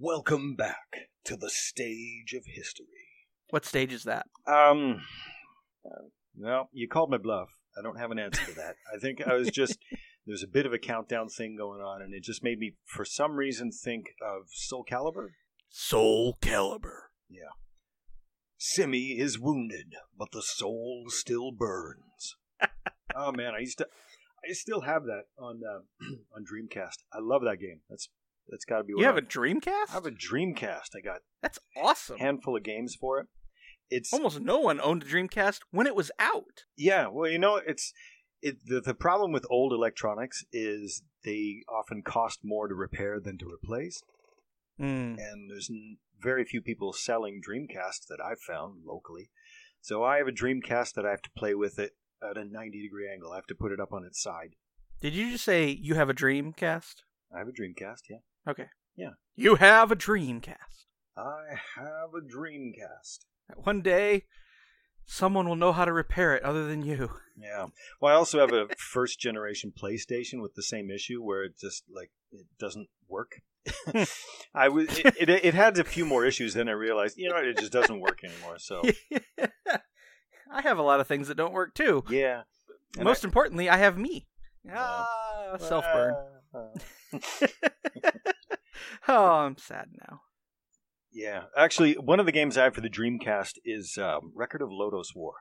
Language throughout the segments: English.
Welcome back to the stage of history. What stage is that? Um, uh, well, you called my bluff. I don't have an answer to that. I think I was just there's a bit of a countdown thing going on, and it just made me, for some reason, think of Soul Calibur. Soul Calibur. Yeah. Simi is wounded, but the soul still burns. oh man, I used to, I still have that on uh, on Dreamcast. I love that game. That's that's got to be. You have I- a Dreamcast? I have a Dreamcast. I got That's awesome. a handful of games for it. It's Almost no one owned a Dreamcast when it was out. yeah. Well, you know, it's it. The, the problem with old electronics is they often cost more to repair than to replace, Mm. and there's n- very few people selling Dreamcasts that I've found locally. So I have a Dreamcast that I have to play with it at a 90 degree angle. I have to put it up on its side. Did you just say you have a Dreamcast? I have a Dreamcast. Yeah, Okay. Yeah. You have a Dreamcast. I have a Dreamcast. One day, someone will know how to repair it other than you. Yeah. Well, I also have a first generation PlayStation with the same issue where it just like it doesn't work. I was it, it, it had a few more issues then I realized you know it just doesn't work anymore. So I have a lot of things that don't work too. yeah. And Most I- importantly, I have me. Well, Ah, self burn. Uh, oh, I'm sad now. yeah. Actually, one of the games I have for the Dreamcast is um, Record of Lodoss War.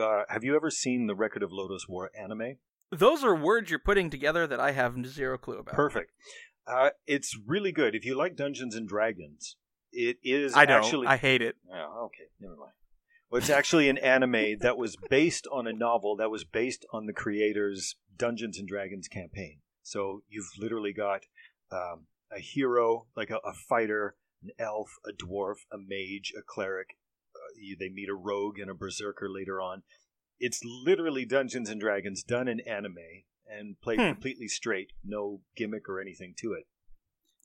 Uh, have you ever seen the Record of Lodoss War anime? Those are words you're putting together that I have zero clue about. Perfect. Uh, it's really good. If you like Dungeons and Dragons, it is I don't. actually I hate it. Oh, okay, never mind. Well, it's actually an anime that was based on a novel that was based on the creator's Dungeons and Dragons campaign. So you've literally got um, a hero, like a, a fighter, an elf, a dwarf, a mage, a cleric. Uh, you, they meet a rogue and a berserker later on. It's literally Dungeons and Dragons done in anime and played Hmm. completely straight, no gimmick or anything to it.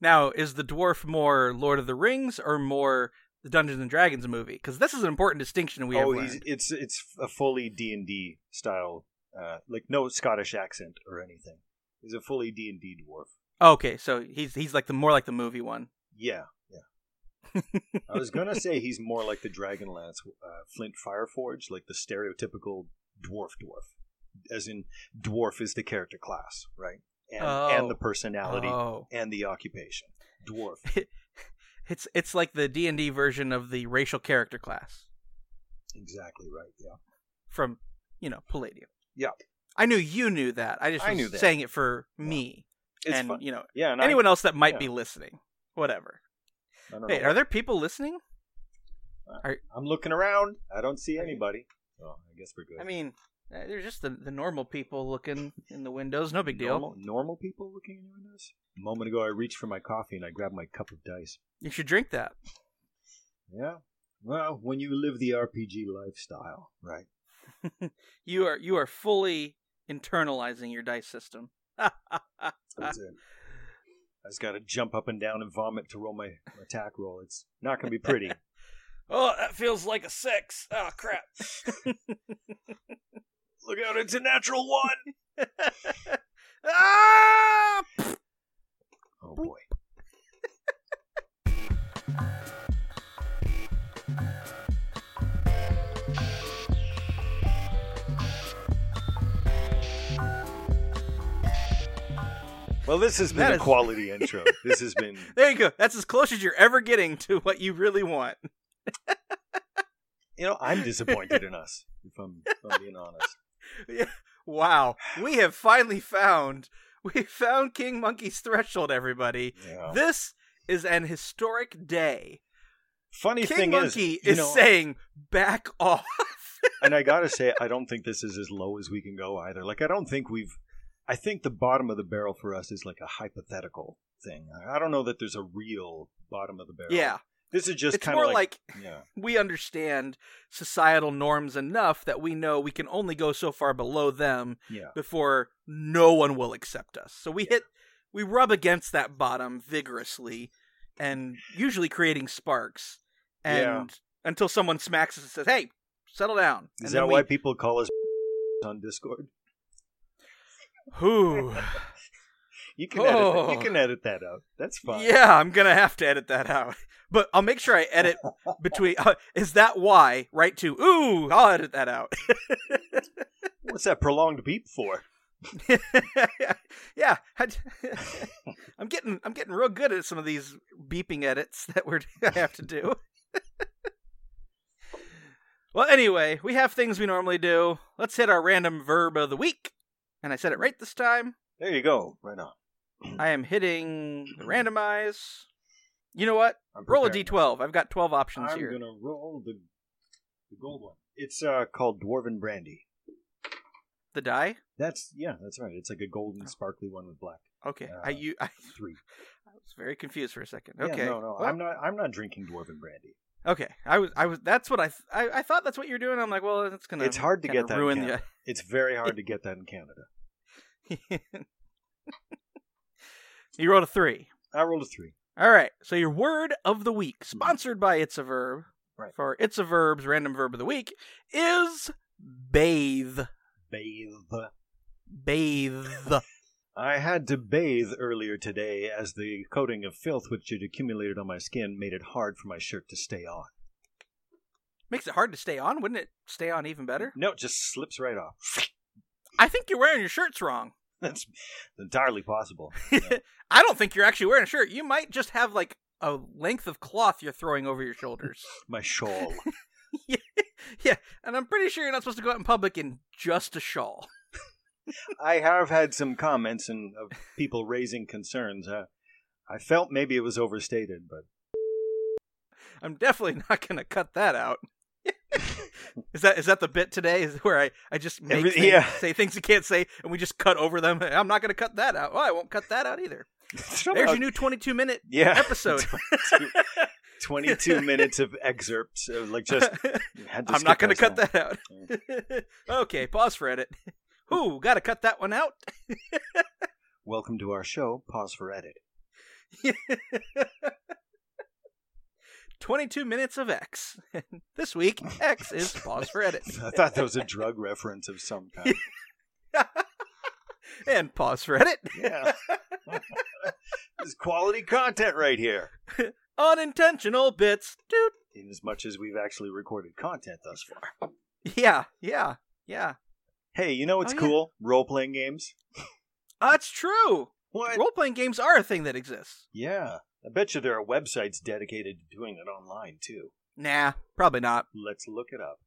Now, is the dwarf more Lord of the Rings or more the Dungeons and Dragons movie? Because this is an important distinction we have oh, it's it's a fully D and D style, uh, like no Scottish accent or anything. He's a fully D and D dwarf. Okay, so he's he's like the more like the movie one. Yeah, yeah. I was gonna say he's more like the Dragonlance uh, Flint Fireforge, like the stereotypical dwarf dwarf, as in dwarf is the character class, right? And Oh. and the personality Oh, and the occupation. Dwarf. it's it's like the D and D version of the racial character class exactly right. Yeah. from you know Palladium. Yeah. I knew you knew that. I just I was knew that. saying it for me It's and you know Yeah. And I- anyone else that might yeah. be listening. Whatever. Wait, are there people listening? I'm looking around. I don't see anybody. Oh, I guess we're good. I mean, uh, they're just the, the normal people looking in the windows. No big deal. Normal, normal people looking in the windows. A moment ago, I reached for my coffee and I grabbed my cup of dice. You should drink that. Yeah. Well, when you live the RPG lifestyle, right? You are you are fully internalizing your dice system. That's it. I just got to jump up and down and vomit to roll my, my attack roll. It's not going to be pretty. oh, that feels like a six. Oh crap. Look out, it's a natural one. ah! Oh boy. Well, this has been That a is- quality intro. This has been There you go. That's as close as you're ever getting to what you really want. You know, I'm disappointed in us, if I'm, if I'm being honest. Yeah. Wow. We have finally found we found King Monkey's threshold, everybody. Yeah. This is an historic day. Funny King thing Monkey is, is know, saying back off. and I gotta say, I don't think this is as low as we can go either. Like, I don't think we've. I think the bottom of the barrel for us is like a hypothetical thing. I don't know that there's a real bottom of the barrel. yeah. this is just kind of like, yeah, we understand societal norms enough that we know we can only go so far below them yeah, before no one will accept us. So we hit we rub against that bottom vigorously and usually creating sparks. And Yeah. until someone smacks us and says, "Hey, settle down." Is and that then why we, people call us on Discord? Whew. You can edit. That. Oh. You can edit that out. That's fine. Yeah, I'm gonna have to edit that out. But I'll make sure I edit between. Uh, is that why? Right to ooh, I'll edit that out. What's that prolonged beep for? yeah, I, am getting I'm getting real good at some of these beeping edits that we're I have to do. well, anyway, we have things we normally do. Let's hit our random verb of the week, and I said it right this time. There you go. Right on. I am hitting the randomize. You know what? I'm Roll a preparing d12. I've got 12 options I'm here. gonna roll the the gold one. It's uh called Dwarven Brandy. The die? That's yeah, that's right. It's like a golden, sparkly one with black. Okay. Uh, I, you, I, Three. I was very confused for a second. Yeah, Okay. no, no, Well, I'm not. I'm not drinking Dwarven Brandy. Okay. I was. I was. That's what I. th- I, I thought that's what you're doing. I'm like, well, it's gonna. It's hard to get that in ruin Canada. It's very hard to get that in Canada. you rolled a three. I rolled a three. All right. So your word of the week, mm-hmm. sponsored by It's a Verb, Right. for It's a Verb's random verb of the week, is bathe. Bathe. Bathe. I had to bathe earlier today as the coating of filth which had accumulated on my skin made it hard for my shirt to stay on. Makes it hard to stay on. Wouldn't it stay on even better? No, it just slips right off. I think you're wearing your shirts wrong. That's entirely possible. I don't think you're actually wearing a shirt. You might just have like a length of cloth you're throwing over your shoulders. My shawl. yeah, and I'm pretty sure you're not supposed to go out in public in just a shawl. I have had some comments and of people raising concerns. Uh, I felt maybe it was overstated, but I'm definitely not going to cut that out. Is that is that the bit today? Is where I I just make Every- things, yeah. say things you can't say, and we just cut over them. I'm not going to cut that out. Well, I won't cut that out either. There's your new 22 minute yeah episode. 22 minutes of excerpts, like just. I'm not going to cut that out. okay, pause for edit. Ooh, got to cut that one out. Welcome to our show. Pause for edit. 22 minutes of X. this week, X is pause for edit. I thought that was a drug reference of some kind. and pause for edit. Yeah. this is quality content right here. Unintentional bits. Dude. In as much as we've actually recorded content thus far. Yeah, yeah, yeah. Hey, you know what's Oh, yeah. cool? Role playing games. Ah, That's true. What? Role playing games are a thing that exists. Yeah. I bet you there are websites dedicated to doing it online too. Nah, probably not. Let's look it up.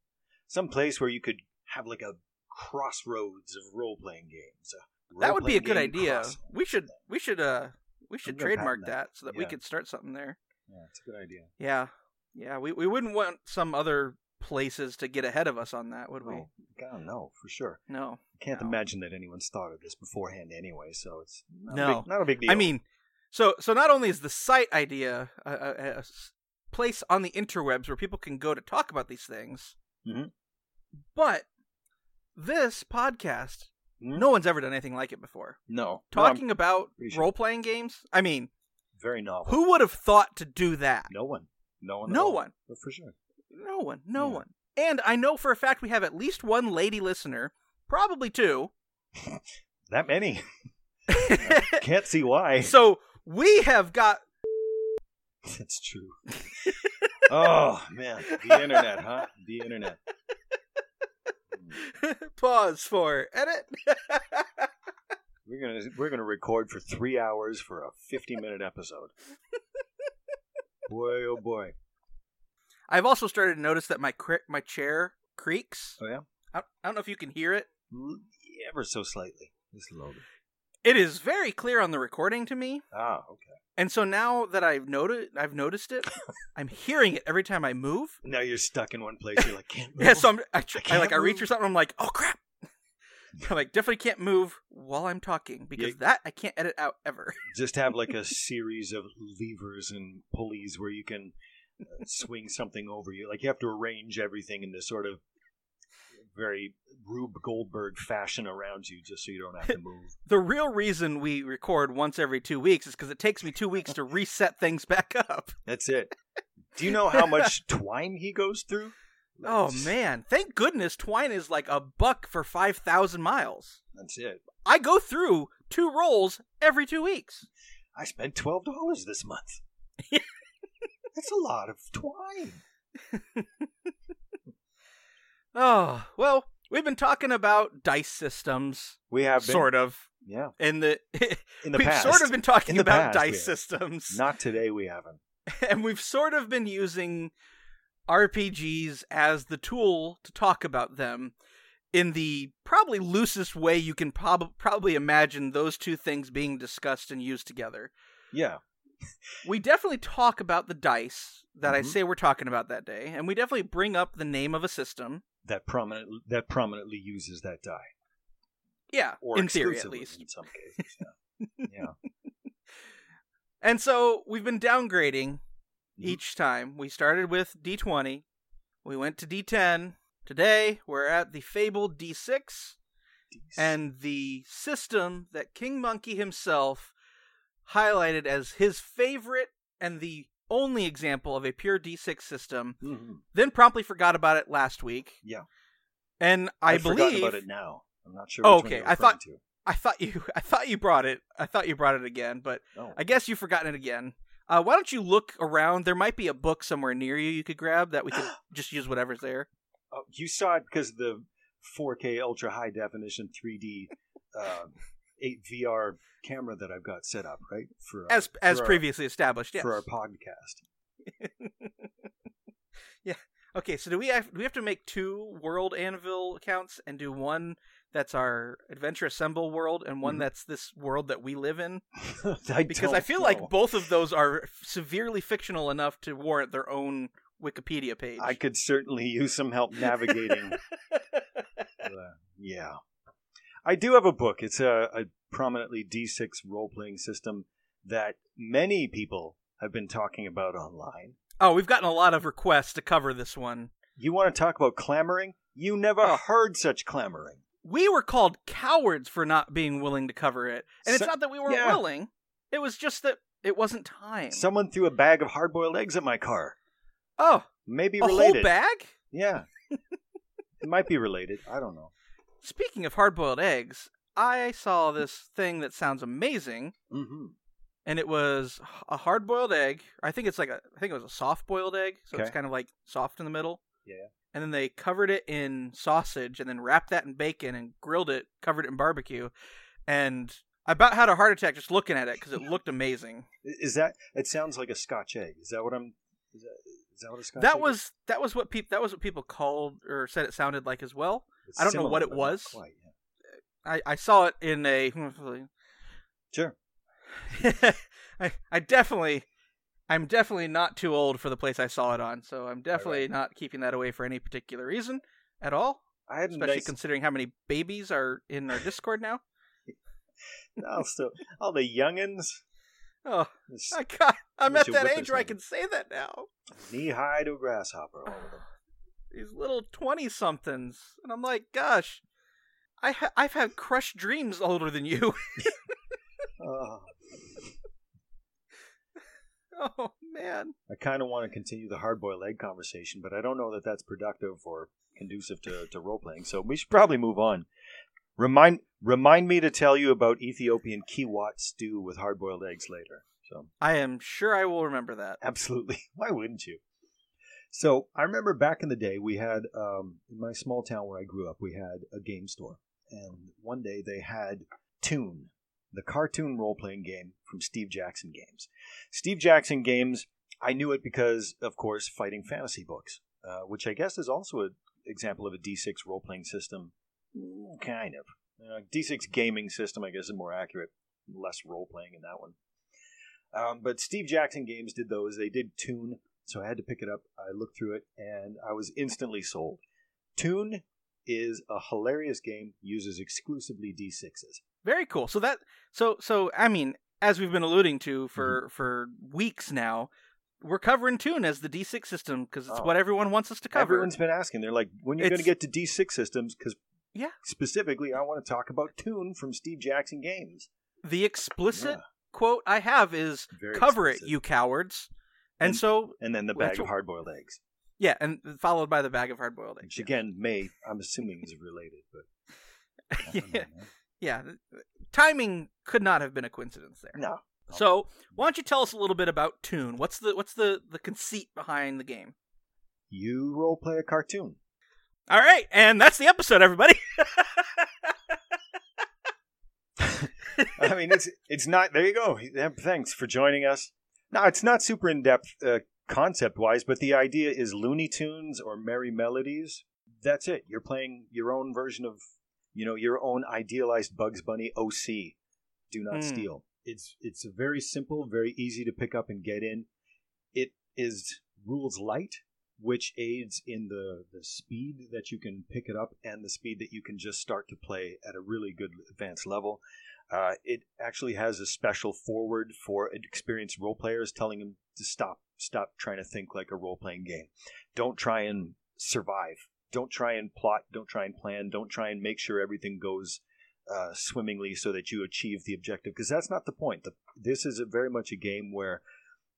Some place where you could have like a crossroads of role playing games. a That would be a good idea. We should we should uh we should trademark that. that. so that we could start something there. Yeah, it's a good idea. Yeah. Yeah, we we wouldn't want some other places to get ahead of us on that, would we? Oh, God, no, for sure. No. I can't No. imagine that anyone's thought of this beforehand anyway, so it's not, No. a, big, not a big deal. I mean, so so not only is the site idea a place on the interwebs where people can go to talk about these things, Mhm. but this podcast, Hmm? no one's ever done anything like it before. no. No, Talking about sure. role playing games. I mean, very novel. who would have thought to do that? No one. No one. No one. But for sure. No one. No Yeah. one. And I know for a fact we have at least one lady listener, probably two. That many. Can't see why. so we have got That's true. oh man, the internet, huh? The internet. Hmm. pause for edit. We're gonna we're gonna record for three hours for a fifty minute episode. boy, oh boy. I've also started to notice that my cri- my chair creaks. Oh yeah. I, I don't know if you can hear it. Ever so slightly. Just a little bit. It is very clear on the recording to me, Ah, okay. and so now that I've noted, I've noticed it. I'm hearing it every time I move. Now you're stuck in one place. You're like, can't move. Yeah, so I'm, I, tr- I I like I reach move. for something. I'm like, oh crap! I'm like definitely can't move while I'm talking because Yeah. that I can't edit out ever. just have like a series of levers and pulleys where you can swing something over you. Like you have to arrange everything in this sort of very Rube Goldberg fashion around you, just so you don't have to move. The real reason we record once every two weeks is because it takes me two weeks to reset things back up. That's it. Do you know how much twine he goes through? Oh man! Thank goodness Twine is like a buck for five thousand miles. That's it. I go through two rolls every two weeks. I spent twelve dollars this month. That's a lot of twine. Oh, well, we've been talking about dice systems, We have been, sort of. yeah In the, in the we've past. sort of been talking about past, dice systems, Not today. We haven't. and we've sort of been using RPGs as the tool to talk about them in the probably loosest way you can prob- probably imagine those two things being discussed and used together. Yeah. We definitely talk about the dice that I Mhm. say we're talking about that day, and we definitely bring up the name of a system. That prominent that prominently uses that die, Yeah, or in theory at least. in some cases. Yeah. yeah. And so we've been downgrading Mhm. each time. We started with D20, we went to D10. Today we're at the fabled D6 and the system that King Monkey himself highlighted as his favorite and the only example of a pure D6 system, Mhm. then promptly forgot about it last week. Yeah. And I forgotten believe about it now. I'm not sure. Oh, okay. you're I thought- to. I thought you I thought you brought it. I thought you brought it again, but Oh. I guess you've forgotten it again. Uh, why don't you look around? There might be a book somewhere near you you could grab that we could just use whatever's there. Oh, you saw it because the 4K ultra high definition 3D uh, 8 VR camera that I've got set up, right? For our- As as for our- previously established, yes. for our podcast. Yeah. Okay, so do we have do we have to make two World Anvil accounts and do one that's our Adventure Assemble world and one Mhm. that's this world that we live in? I Because I feel know. like both of those are severely fictional enough to warrant their own Wikipedia page. I could certainly use some help navigating. uh, yeah, I do have a book. It's a, a prominently D6 role playing system that many people have been talking about online. oh, we've gotten a lot of requests to cover this one. You want to talk about clamoring? You never Oh. heard such clamoring. We were called cowards for not being willing to cover it. And it's not that we weren't yeah. willing. It was just that it wasn't time. Someone threw a bag of hard boiled eggs at my car. oh, Maybe related. a whole bag? Yeah. it might be related. I don't know. Speaking of hard-boiled eggs, I saw this thing that sounds amazing, hmm and it was a hard-boiled egg. I think it's like a, I think it was a soft-boiled egg, so it's kind of like soft in the middle. Yeah. And then they covered it in sausage, and then wrapped that in bacon and grilled it, covered it in barbecue, and I about had a heart attack just looking at it because it looked amazing. Is that? It sounds like a Scotch egg. Is that what I'm? Is that, is that what a Scotch? that egg was that was what people that was what people called or said it sounded like as well. It's I don't know what it was. Quite, yeah. I, I saw it in a Sure. I, I definitely I'm definitely not too old for the place I saw it on, so I'm definitely right. not keeping that away for any particular reason at all. I had Especially nice. considering how many babies are in our Discord now. no, still all the youngins. Oh, I got, I'm at that age where I can say that now. knee high to a grasshopper. All of them. These little twenty somethings, and I'm like, gosh, I ha- I've had crushed dreams older than you. Oh, oh man, I kind of want to continue the hard boiled egg conversation, but I don't know that that's productive or conducive to, to role playing. So we should probably move on. Remind remind me to tell you about Ethiopian kiwat stew with hard boiled eggs later. So I am sure I will remember that. Absolutely. Why wouldn't you? So I remember back in the day, we had um, in my small town where I grew up, we had a game store, and one day they had Toon, the cartoon role playing game from Steve Jackson Games. Steve Jackson Games, I knew it because, of course, fighting fantasy books, uh, which I guess is also an example of a D6 role playing system, Mm, kind of. Uh, D6 gaming system, I guess, is more accurate. Less role playing in that one. Um, but Steve Jackson Games did those. They did Toon, so I had to pick it up. I looked through it, and I was instantly sold. Toon is a hilarious game. Uses exclusively D6s. Very cool. So that so so I mean, as we've been alluding to for Mm-hmm. for weeks now, we're covering Toon as the D6 system because it's Oh. what everyone wants us to cover. Everyone's been asking. They're like, "When are you going to get to D6 systems?" Because Yeah. specifically, I want to talk about Toon from Steve Jackson Games. the explicit Yeah, quote I have is very "Cover it, you cowards." And, And- so And then the bag of hard-boiled eggs, yeah, and followed by the bag of hard boiled eggs. which again may I'm assuming is related, but don't know, yeah. timing could not have been a coincidence there. No. So, why don't you tell us a little bit about Toon? What's the what's the the conceit behind the game? You role play a cartoon. All right, and that's the episode, everybody. I mean, it's it's not. There you go. Thanks for joining us. No, it's not super in depth uh, concept wise, but the idea is Looney Tunes or Merrie Melodies. That's it. You're playing your own version of, you know, your own idealized Bugs Bunny OC. Do not Mm. steal. It's it's very simple, very easy to pick up and get in. It is rules light, which aids in the the speed that you can pick it up and the speed that you can just start to play at a really good advanced level. Uh, it actually has a special forward for experienced role players, telling them to stop, stop trying to think like a role playing game. Don't try and survive. Don't try and plot. Don't try and plan. Don't try and make sure everything goes uh, swimmingly so that you achieve the objective. Because that's not the point. The, this is very much a game where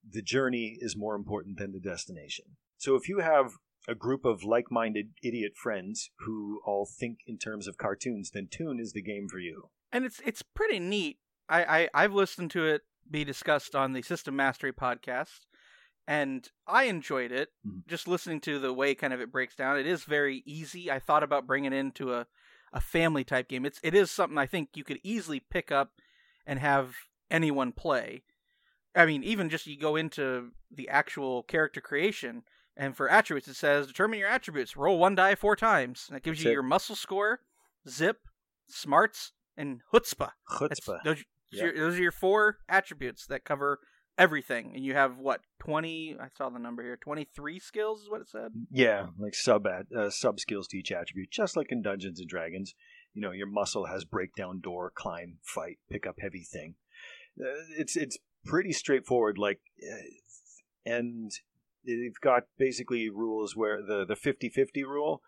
the journey is more important than the destination. So if you have a group of like-minded idiot friends who all think in terms of cartoons, then Toon is the game for you. And it's it's pretty neat. I, I I've listened to it be discussed on the System Mastery podcast, and I enjoyed it. Mhm. Just listening to the way kind of it breaks down, it is very easy. I thought about bringing it into a a family type game. It's it is something I think you could easily pick up and have anyone play. I mean, even just you go into the actual character creation, and for attributes, it says determine your attributes. Roll one die four times, and it gives That's you it. your muscle score, zip, smarts, and chutzpah. Chutzpah. Those, Yeah. your, those are your four attributes that cover everything, and you have what twenty? I saw the number here. Twenty three skills is what it said. Yeah, like sub at, uh, sub skills to each attribute, just like in Dungeons and Dragons. You know, your muscle has breakdown door, climb, fight, pick up heavy thing. Uh, it's it's pretty straightforward. Like, uh, and they've got basically rules where the the 50-50 rule.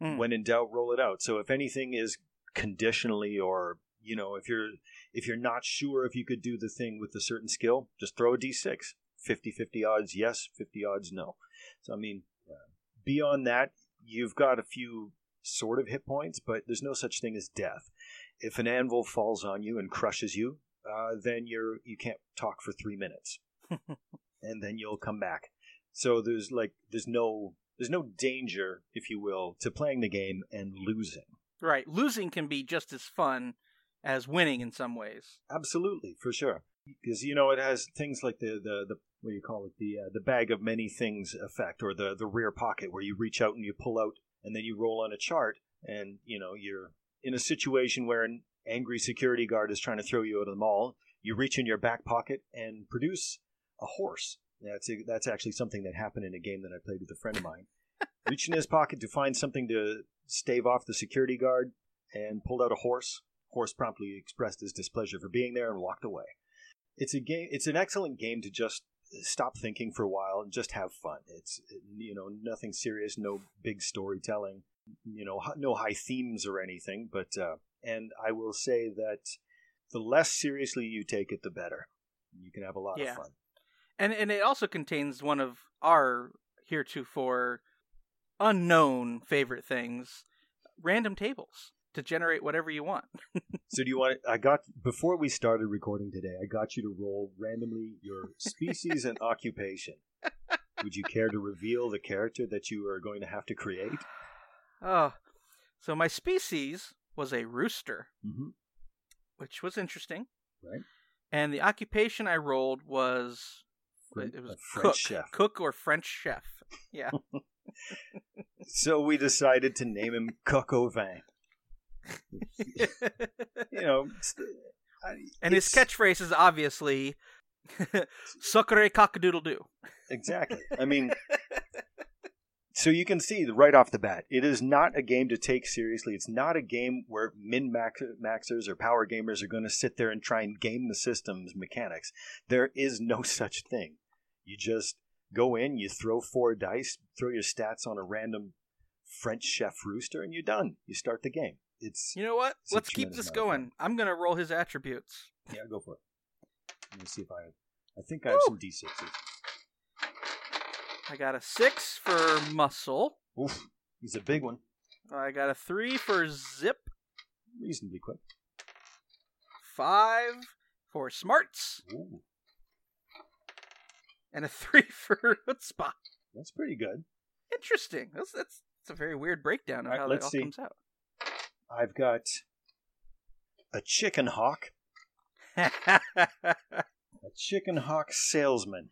Hmm. When in doubt, roll it out. So if anything is conditionally, or you know, if you're if you're not sure if you could do the thing with a certain skill, just throw a d6. 50-50 odds, yes. 50 odds, no. So I mean, beyond that, you've got a few sort of hit points, but there's no such thing as death. If an anvil falls on you and crushes you, uh, then you're you can't talk for three minutes, and then you'll come back. So there's like there's no there's no danger, if you will, to playing the game and losing. Right, losing can be just as fun as winning in some ways. Absolutely, for sure. Because you know it has things like the the, the what do you call it the uh, the bag of many things effect or the the rear pocket where you reach out and you pull out and then you roll on a chart and you know you're in a situation where an angry security guard is trying to throw you out of the mall. You reach in your back pocket and produce a horse. That's that's actually something that happened in a game that I played with a friend of mine. Reached in his pocket to find something to stave off the security guard and pulled out a horse. Horse promptly expressed his displeasure for being there and walked away. It's a game. It's an excellent game to just stop thinking for a while and just have fun. It's you know nothing serious, no big storytelling, you know no high themes or anything. But uh, and I will say that the less seriously you take it, the better. You can have a lot Yeah. of fun. And and it also contains one of our heretofore unknown favorite things, random tables to generate whatever you want. So do you want? I got before we started recording today. I got you to roll randomly your species and occupation. Would you care to reveal the character that you are going to have to create? Oh, so my species was a rooster, Mm-hmm. which was interesting. Right. And the occupation I rolled was it was cook, chef. cook or French chef. Yeah. So we decided to name him Coq au vin. You know, and his catchphrase is obviously "suckere cockadoodle doo." Exactly. I mean, so you can see right off the bat, it is not a game to take seriously. It's not a game where min maxers or power gamers are going to sit there and try and game the system's mechanics. There is no such thing. You just go in, you throw four dice, throw your stats on a random French chef rooster, and you're done. You start the game. It's You know what? Let's keep this going. I'm gonna roll his attributes. yeah, go for it. Let me see if I. have. I think I have Woo! some d6s. I got a six for muscle. Oof, he's a big one. I got a three for zip, Reasonably quick. five for smarts, Ooh, and a three for chutzpah. that's pretty good. Interesting. That's that's, that's a very weird breakdown of right, how that all see. comes out. I've got a chicken hawk, a chicken hawk salesman.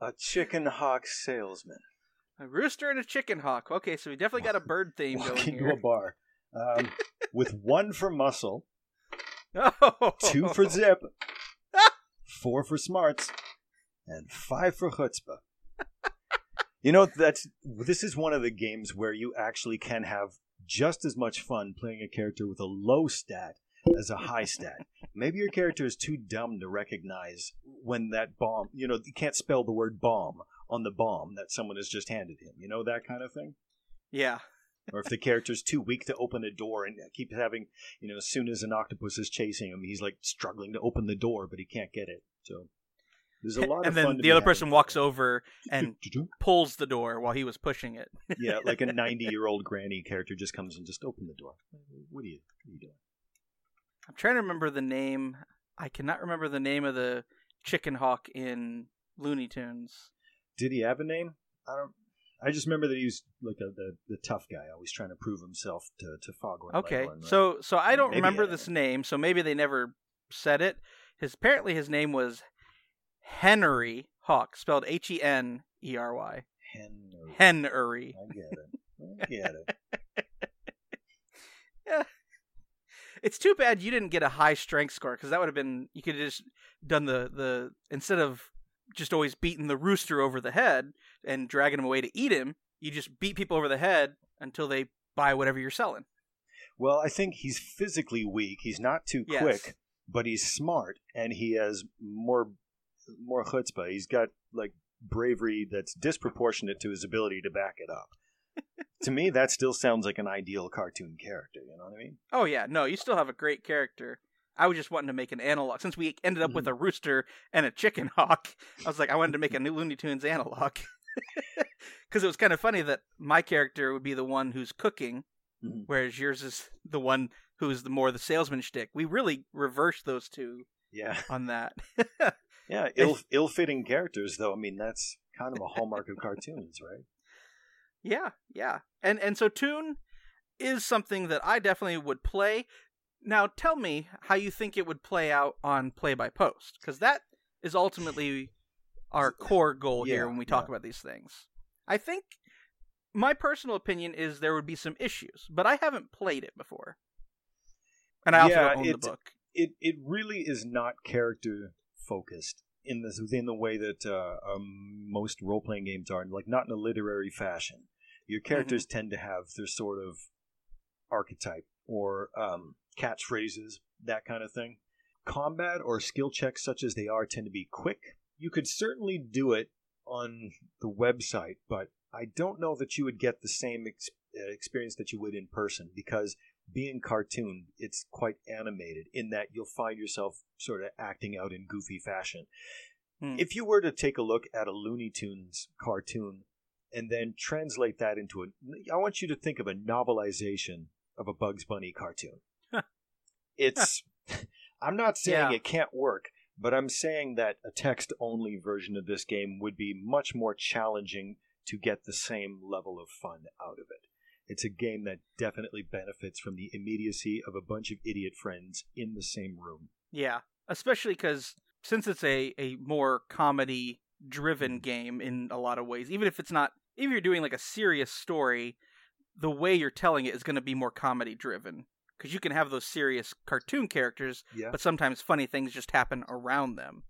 a chicken hawk salesman. a rooster and a chicken hawk. Okay, so we definitely got a bird theme Walk going into here. a bar um, with one for muscle, Oh. two for zip, four for smarts, and five for chutzpah. You know that's this is one of the games where you actually can have just as much fun playing a character with a low stat as a high stat. Maybe your character is too dumb to recognize when that bomb, you know, you can't spell the word bomb on the bomb that someone has just handed him. You know that kind of thing? Yeah. Or if the character's too weak to open a door and keeps having, you know, as soon as an octopus is chasing him, he's like struggling to open the door, but he can't get it. So there's a lot and of then fun. the be other person in walks over and pulls the door while he was pushing it. yeah, like a 90 year old granny character just comes and just open the door. What are you, what are you doing? I'm trying to remember the name. I cannot remember the name of the chicken hawk in Looney Tunes. Did he have a name? I don't. I just remember that he was like a, the the tough guy, always trying to prove himself to to Foghorn. Okay, Leghorn, right? so so I don't Maybe remember a this name, so maybe they never said it. His apparently his name was Henery Hawk, spelled H E N E R Y. Henry. Henry. I get it. I get it. yeah. It's too bad you didn't get a high strength score because that would have been you could have just done the the instead of just always beating the rooster over the head and dragging him away to eat him, you just beat people over the head until they buy whatever you're selling. Well, I think he's physically weak. He's not too Yes. quick, but he's smart and he has more more chutzpah. He's got like bravery that's disproportionate to his ability to back it up. to me, that still sounds like an ideal cartoon character. You know what I mean? Oh yeah, no, you still have a great character. I was just wanting to make an analog since we ended up with Mm-hmm. a rooster and a chicken hawk. I was like, I wanted to make a new Looney Tunes analog because it was kind of funny that my character would be the one who's cooking, Mhm. whereas yours is the one who's the more the salesman shtick. We really reversed those two Yeah, on that. yeah. Ill ill fitting characters, though. I mean, that's kind of a hallmark of cartoons, right? Yeah, yeah. And and so Toon is something that I definitely would play. Now tell me how you think it would play out on play by post cuz that is ultimately our core goal here when we talk yeah. about these things. I think my personal opinion is there would be some issues, but I haven't played it before. And I also Yeah, don't own the book. it it really is not character focused in this within the way that uh, um, most role playing games are, like not in a literary fashion. Your characters tend to have their sort of archetype or um, catchphrases, that kind of thing. Combat or skill checks, such as they are, tend to be quick. You could certainly do it on the website, but I don't know that you would get the same ex- uh, experience that you would in person because being cartoon, it's quite animated in that you'll find yourself sort of acting out in goofy fashion. Hmm. If you were to take a look at a Looney Tunes cartoon and then translate that into a, I want you to think of a novelization of a Bugs Bunny cartoon. It's, I'm not saying Yeah. it can't work, but I'm saying that a text only version of this game would be much more challenging to get the same level of fun out of it. It's a game that definitely benefits from the immediacy of a bunch of idiot friends in the same room. Yeah, especially because since it's a, a more comedy driven mm. game in a lot of ways, even if it's not, even if you're doing like a serious story, the way you're telling it is going to be more comedy driven. Because you can have those serious cartoon characters, Yeah. but sometimes funny things just happen around them.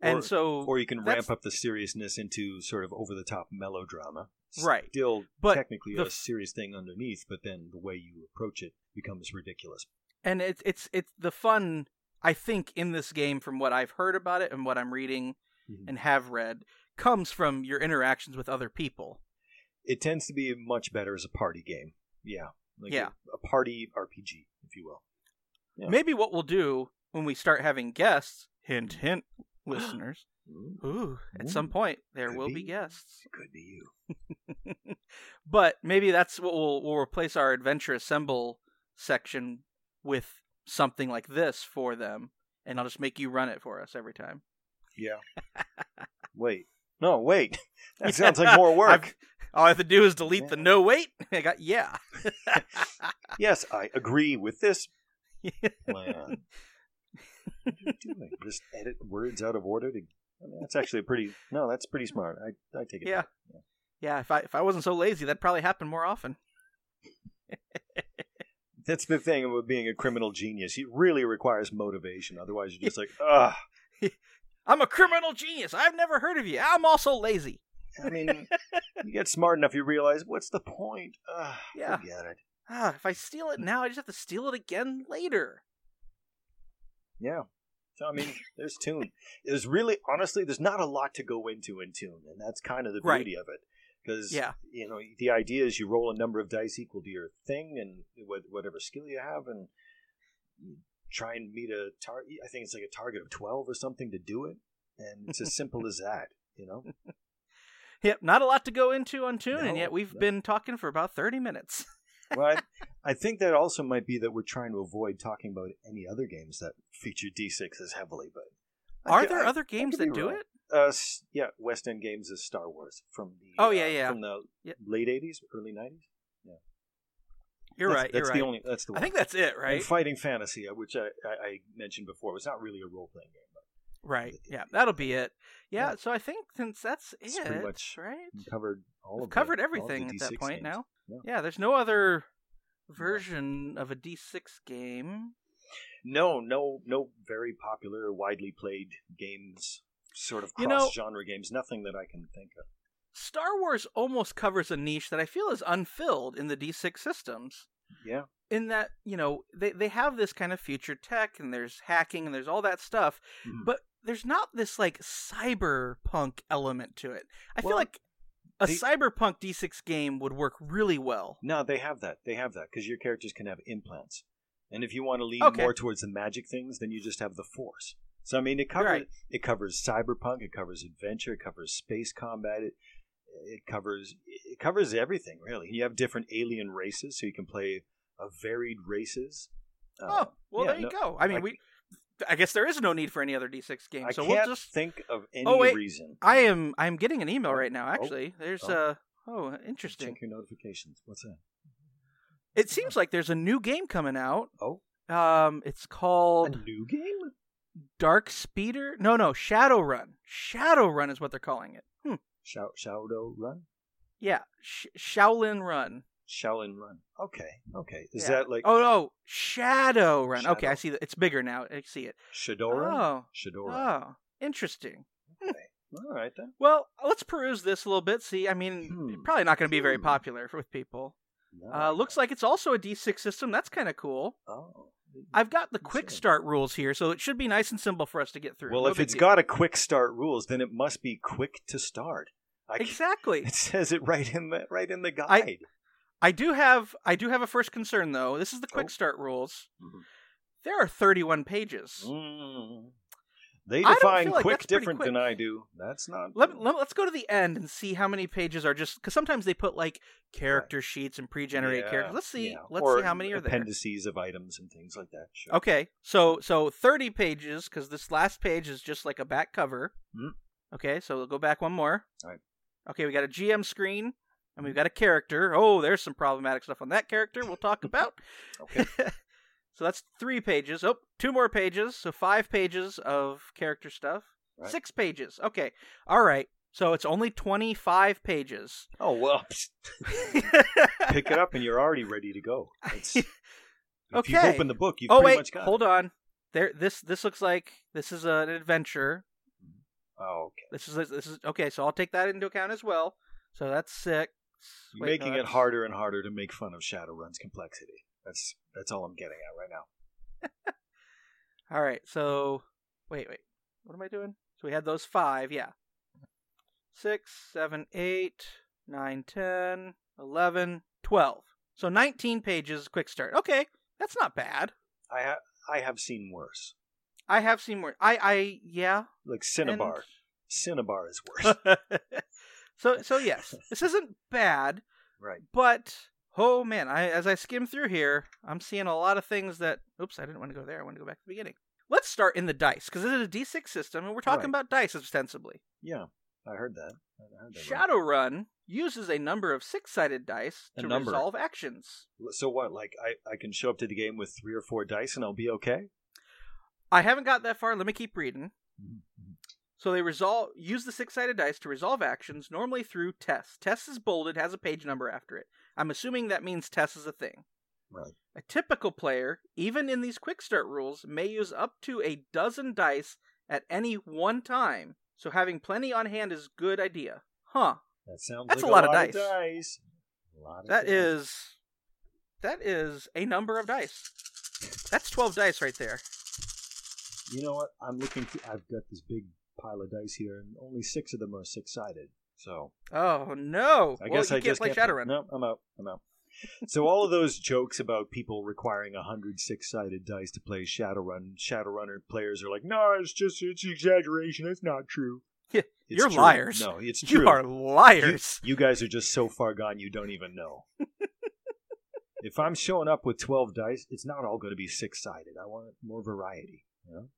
And Or- so, Or you can ramp up the seriousness into sort of over the top melodrama. Right. Still But technically the a serious thing underneath, but then the way you approach it becomes ridiculous. and it's it's it's the fun I think in this game from what I've heard about it and what I'm reading Mhm. and have read comes from your interactions with other people. It tends to be much better as a party game. Yeah. Like Yeah. A, a party RPG, if you will. Yeah. Maybe what we'll do when we start having guests, hint, hint, listeners. Mm, Ooh, at some point there could will be be. guests. Could be you. but maybe that's what we'll we'll replace our adventure assemble section with something like this for them, and I'll just make you run it for us every time. Yeah. wait. No, wait. That sounds like more work. I've- all I have to do is delete the no wait. I got yeah. yes, I agree with this plan. what are you doing? Just edit words out of order to. I mean, that's actually a pretty. No, that's pretty smart. I I take it. Yeah. yeah, if I if I wasn't so lazy, that'd probably happen more often. That's the thing about being a criminal genius. It really requires motivation. Otherwise, you're just like, ugh. I'm a criminal genius. I've never heard of you. I'm also lazy. I mean, you get smart enough, you realize what's the point? Ugh, Yeah. Forget it. Ah, if I steal it now, I just have to steal it again later. Yeah. So I mean, there's Toon. There's really, honestly, there's not a lot to go into in Toon, and that's kind of the Right. beauty of it. Because Yeah. you know, the idea is you roll a number of dice equal to your thing and whatever skill you have, and try and meet a target. I think it's like a target of twelve or something to do it, and it's as simple as that. You know. Yep, not a lot to go into on Toon, and yet we've no. been talking for about 30 minutes. Well, I, I think that also might be that we're trying to avoid talking about any other games that feature D6 as heavily. But I Are could- there I- other games that do it? Uh, yeah, West End Games is Star Wars from the Oh, uh, yeah, yeah. from the Yeah. late '80s, early '90s. You're That's- right. That's you're the right. only. That's the one. I think that's it, And right? Fighting Fantasy, uh, which I, I, I mentioned before, was not really a role playing game, Right. Yeah, that'll be it. Yeah, Yeah. so I think since that's It's it, pretty much right? covered all We've of covered all of the everything at that point games. now. Yeah. Yeah, there's no other version of a D6 game. No, no, no. Very popular, widely played games, sort of You know- cross-genre games. Nothing that I can think of. Star Wars almost covers a niche that I feel is unfilled in the D6 systems. Yeah. In that, you know, they, they have this kind of future tech and there's hacking and there's all that stuff, Mhm. but there's not this like cyberpunk element to it. I feel like a the- cyberpunk D6 game would work really well. No, they have that. They have that because your characters can have implants, and if you want to lean Okay. more towards the magic things, then you just have the force. So I mean, it covers Right. it covers cyberpunk, it covers adventure, it covers space combat, it it covers it covers everything really. You have different alien races, so you can play a varied races. Uh, oh, well, yeah, there you no, go. I mean, I- we. I guess there is no need for any other D6 game, I so can't we'll just. think of any Oh, wait. reason. I am. I am getting an email Oh, right now. oh, Actually, there's oh. uh Oh, interesting. Check your notifications. What's that? It seems like there's a new game coming out. Oh, Um, it's called a new game? Dark Speeder. No, no, Shadowrun. Shadow Run is what they're calling it. Hmm. Shadowrun, Yeah, Sh- Shaolin Run. Shaolin Run. Okay, okay. Is Yeah. that like Oh no, Shadowrun. Okay, I see that. It's bigger now. I see it. Shadora? Oh, Shadora. oh, interesting. Okay. All right then. Well, let's peruse this a little bit. See, I mean, Hmm. probably not going to be very Hmm. popular with people. No. Uh, looks like it's also a D6 system. That's kind of cool. Oh. I've got the quick start rules here, so it should be nice and simple for us to get through. Well, No if big it's deal. got a quick start rules, then it must be quick to start. I c- exactly, It says it right in the right in the guide. I do have I do have a first concern though. This is the quick Oh. start rules. Mhm. There are 31 pages. Mm. They define like quick different quick. than I do. That's not. Let, let, us go to the end and see how many pages are just because sometimes they put like character sheets and pre-generated Yeah, characters. Let's see. yeah. Let's Or see how many are there. appendices of items and things like that. Sure. Okay, so so 30 pages because this last page is just like a back cover. Mhm. Okay, so we'll go back one more. All right. Okay, we got a GM screen and we've got a character. Oh, there's some problematic stuff on that character we'll talk about. Okay. so that's three pages. Oh, two more pages. So five pages of character stuff. Right. Six pages. Okay. All right. So it's only 25 pages. Oh well, pick it up and you're already ready to go. It's, if Okay. opened the book, you've oh pretty wait, much got hold it. on. There this this looks like this is an adventure. Mm-hmm. Oh, okay. This is this is okay, so I'll take that into account as well. So that's six. Wait, no, making it harder and harder to make fun of Shadowrun's complexity. That's that's all I'm getting at right now. All right, so wait, wait. What am I doing? So we had those five, yeah. Six, seven, eight, nine, ten, eleven, twelve. So nineteen pages. Quick start. Okay, that's not bad. I ha- I have seen worse. I have seen worse. I I yeah. Like Synnibarr. and- Synnibarr is worse. so so yes, this isn't bad, right. but Oh man, I as I skim through here, I'm seeing a lot of things that. Oops, I didn't want to go there. I want to go back to the beginning. Let's start in the dice because this is a D6 system, and we're talking Right. about dice ostensibly. Yeah, I heard that. I heard that right. Shadowrun uses a number of six-sided dice A to number. resolve actions. So what? Like I, I can show up to the game with three or four dice and I'll be okay. I haven't got that far. Let me keep reading. Mm-hmm. So they resolve use the six-sided dice to resolve actions normally through tests. Test is bolded, has a page number after it. I'm assuming that means test is a thing. Right. A typical player, even in these quick start rules, may use up to a dozen dice at any one time. So having plenty on hand is a good idea. Huh. That sounds That's like a lot of of dice. dice. Lot of That dice. is that is a number of dice. That's 12 dice right there. You know what? I'm looking. To, I've got this big pile of dice here, and only six of them are six sided. So Oh no. I well, guess you I can't just play can't Shadowrun. No, I'm out. I'm out. so all of those jokes about people requiring a hundred six-sided dice to play Shadowrun, Shadowrunner players are like, no, it's just it's exaggeration. It's not true. Yeah, It's You're true. liars. No, it's true. You are You, liars. you guys are just so far gone you don't even know. if I'm showing up with 12 dice, it's not all going to be six sided. I want more variety. You know?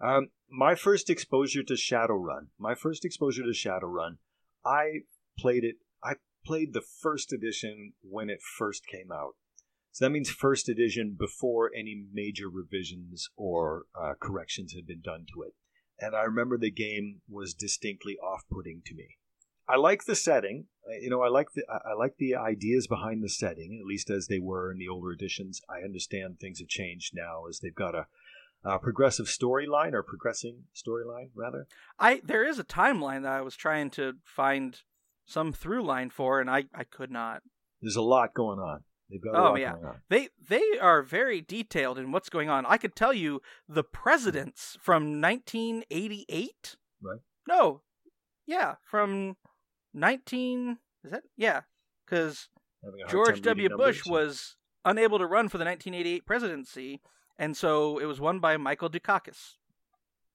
Um, my first exposure to Shadowrun, my first exposure to Shadowrun, I played it. I played the first edition when it first came out. So that means first edition before any major revisions or uh, corrections had been done to it. And I remember the game was distinctly off-putting to me. I like the setting. Uh, You know, I like the I I like the ideas behind the setting, at least as they were in the older editions. I understand things have changed now as they've got a, a progressive storyline or progressing storyline rather. I there is a timeline that I was trying to find some through line for and I I could not. There's a lot going on. They've got a Oh, lot yeah. going on. They they are very detailed in what's going on. I could tell you the presidents from 1988. Right. No. Yeah, from 19 Is that? Yeah. Cuz Having a hard George W. Bush numbers. was unable to run for the 1988 presidency, and so it was won by Michael Dukakis.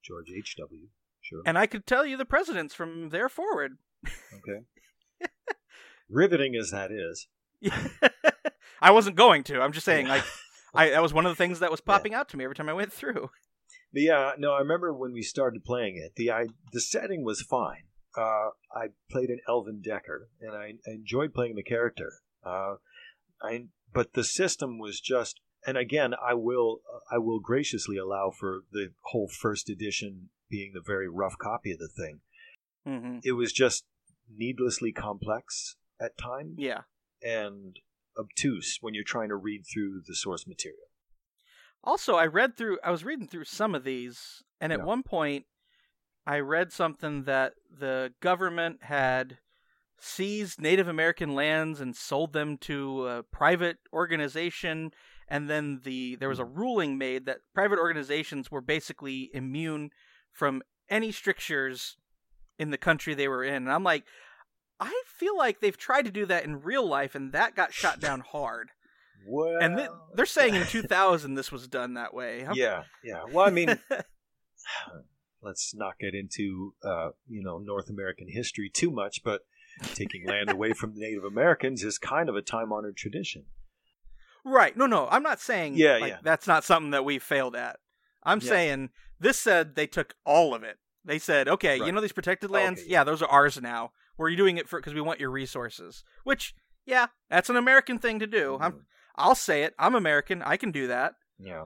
George H. W. Sure. And I could tell you the presidents from there forward. okay. Riveting as that is. I wasn't going to. I'm just saying, like, I that was one of the things that was popping out to me every time I went through. But yeah, no, I remember when we started playing it. The I, the setting was fine. Uh, I played an Elven Decker, and I, I enjoyed playing the character. Uh, I but the system was just, and again, I will I will graciously allow for the whole first edition being the very rough copy of the thing. hmm It was just needlessly complex at times Yeah. and obtuse when you're trying to read through the source material. Also, I read through. I was reading through some of these, and at Yeah. one point, I read something that the government had seized Native American lands and sold them to a private organization, and then the there was a ruling made that private organizations were basically immune from any strictures in the country they were in. And I'm like, I feel like they've tried to do that in real life, and that got shot down hard. Well, And th- they're saying in 2000 this was done that way. I'm- yeah, yeah. Well, I mean, let's not get into uh, you know North American history too much, but taking land away from the Native Americans is kind of a time honored tradition. Right. No, no. I'm not saying Yeah, like, yeah. that's not something that we failed at. I'm Yeah. saying this said they took all of it. They said, okay, you know these protected oh, lands? Okay. Yeah, those are ours now. We're doing it for because we want your resources. Which, yeah, that's an American thing to do. I'm, mm-hmm. I'll say it. I'm American. I can do that. Yeah,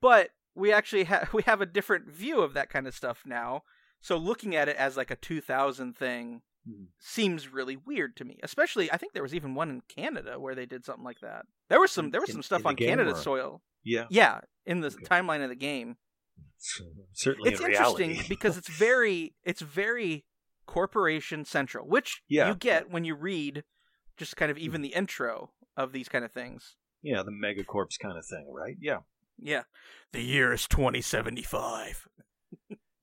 But we actually have we have a different view of that kind of stuff now. So looking at it as like a 2000 thing Mhm. seems really weird to me. Especially, I think there was even one in Canada where they did something like that. There was some there was in- some stuff on game, Canada's or- soil. yeah. Yeah, in the Okay. timeline of the game. Certainly, It's in interesting because it's very it's very corporation central, which Yeah. you get when you read just kind of even the intro of these kind of things. yeah, the megacorps kind of thing, right? Yeah, Yeah. The year is 2075.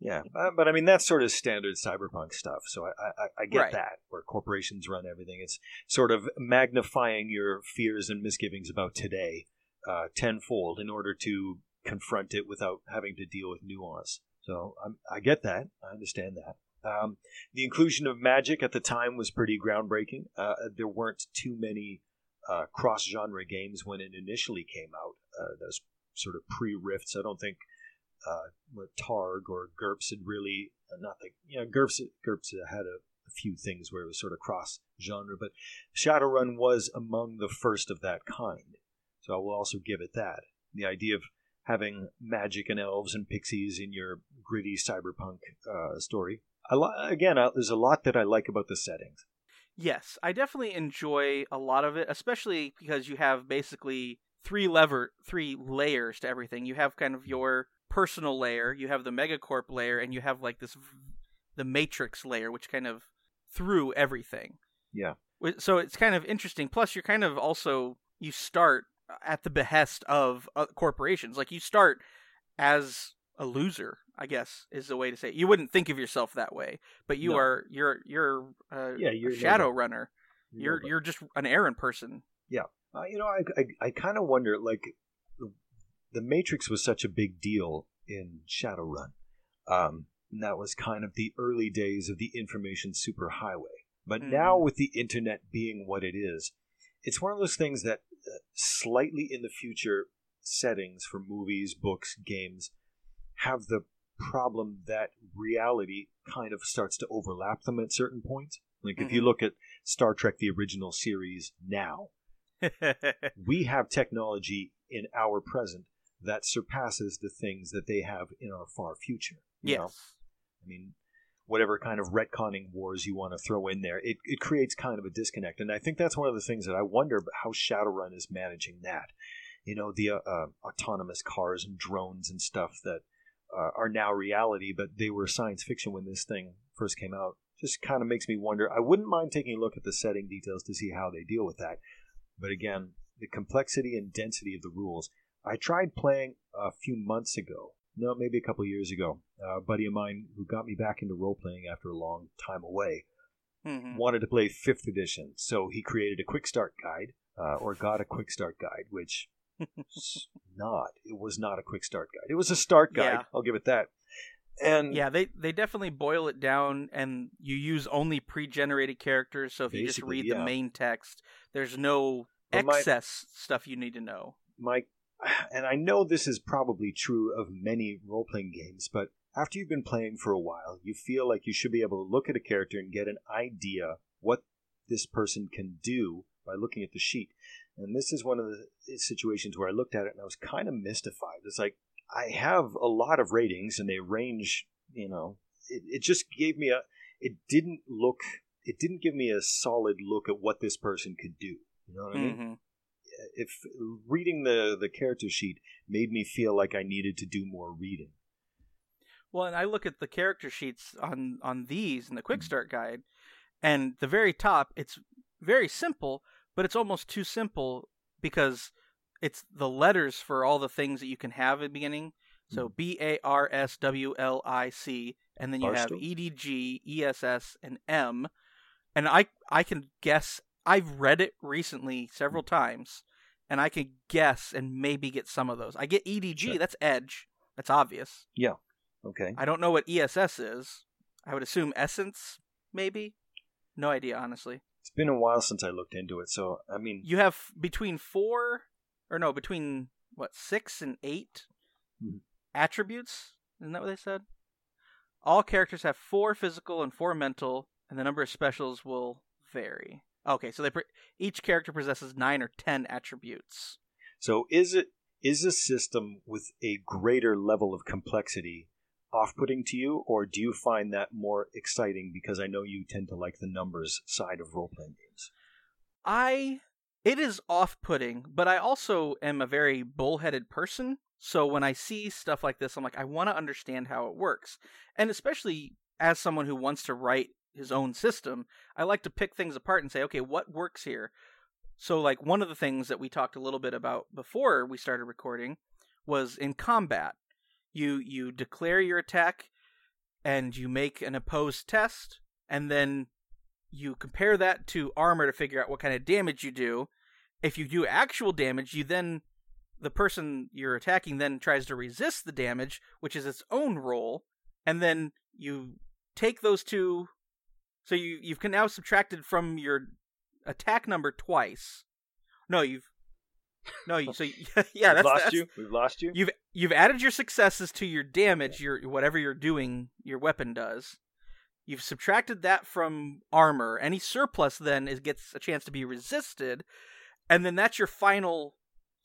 Yeah. Uh, but I mean, that's sort of standard cyberpunk stuff. So I, I, I get Right. that where corporations run everything. It's sort of magnifying your fears and misgivings about today uh, tenfold in order to confront it without having to deal with nuance. So I'm, I get that. I understand that. Um, the inclusion of magic at the time was pretty groundbreaking. Uh, there weren't too many uh, cross genre games when it initially came out. Uh, those sort of pre Rifts. I don't think uh, Torg or GURPS had really uh, not like you know GURPS GURPS had a, a few things where it was sort of cross genre, but Shadowrun was among the first of that kind. So I will also give it that. The idea of having magic and elves and pixies in your gritty cyberpunk uh, story. I lo- again, I, there's a lot that I like about the settings. Yes, I definitely enjoy a lot of it, especially because you have basically three lever three layers to everything. You have kind of your personal layer, you have the megacorp layer, and you have like this the matrix layer, which kind of through everything. Yeah. So it's kind of interesting. Plus, you're kind of also you start at the behest of uh, corporations. Like you start as a loser, I guess is the way to say it. You wouldn't think of yourself that way, but you no. are you're you're uh, yeah you're a shadow runner. You're you're just an errand person. Yeah, uh, you know I I, I kind of wonder like the Matrix was such a big deal in Shadowrun. Um, and that was kind of the early days of the information superhighway. But mm. now with the internet being what it is, it's one of those things that uh, slightly in the future settings for movies, books, games have the problem that reality kind of starts to overlap them at certain points. Like if mm-hmm. you look at Star Trek the original series now, we have technology in our present that surpasses the things that they have in our far future. yes. Know? I mean, whatever kind of retconning wars you want to throw in there, it, it creates kind of a disconnect. And I think that's one of the things that I wonder how Shadowrun is managing that. You know, the uh, uh, autonomous cars and drones and stuff that uh, are now reality, but they were science fiction when this thing first came out. Just kind of makes me wonder. I wouldn't mind taking a look at the setting details to see how they deal with that. But again, the complexity and density of the rules. I tried playing a few months ago, no, maybe a couple years ago. a buddy of mine who got me back into role playing after a long time away mm-hmm. wanted to play fifth edition, so he created a quick start guide, uh, or got a quick start guide, which not. It was not a quick start guide. It was a start guide. Yeah. I'll give it that. And yeah, they they definitely boil it down, and you use only pre-generated characters. So if you just read yeah. the main text, there's no excess my, stuff you need to know. My, and I know this is probably true of many role-playing games, but after you've been playing for a while, you feel like you should be able to look at a character and get an idea what this person can do by looking at the sheet. And this is one of the situations where I looked at it and I was kind of mystified. It's like I have a lot of ratings and they range, you know, it, it just gave me a, it didn't look, it didn't give me a solid look at what this person could do. You know what I mean? Mm-hmm. If reading the the character sheet made me feel like I needed to do more reading. Well, and I look at the character sheets on on these in the quick mm-hmm. start guide, and the very top, it's very simple, but it's almost too simple because it's the letters for all the things that you can have at the beginning. So hmm. B A R S W L I C, and then you have E D G, E S S, and M. And I I can guess. I've read it recently several times, and I can guess and maybe get some of those. I get E D G. Sure. That's Edge. That's obvious. Yeah. Okay. I don't know what ESS is. I would assume Essence, maybe. No idea, honestly. It's been a while since I looked into it, so I mean, you have between four, or no, between what six and 8 mm-hmm. attributes. Isn't that what they said? All characters have four physical and four mental, and the number of specials will vary. Okay, so they pre- each character possesses nine or ten attributes. So is it is a system with a greater level of complexity off putting to you, or do you find that more exciting because I know you tend to like the numbers side of role playing games? I. It is off putting, but I also am a very bullheaded person. So when I see stuff like this, I'm like, I want to understand how it works. And especially as someone who wants to write his own system, I like to pick things apart and say, okay, what works here? So, like, one of the things that we talked a little bit about before we started recording was in combat you you declare your attack and you make an opposed test and then you compare that to armor to figure out what kind of damage you do if you do actual damage you then the person you're attacking then tries to resist the damage which is its own roll and then you take those two so you you've now subtracted from your attack number twice No, you've no, you, so yeah, We've that's lost that's, you. We've lost you. You've you've added your successes to your damage, your whatever you're doing, your weapon does. You've subtracted that from armor. Any surplus then is gets a chance to be resisted, and then that's your final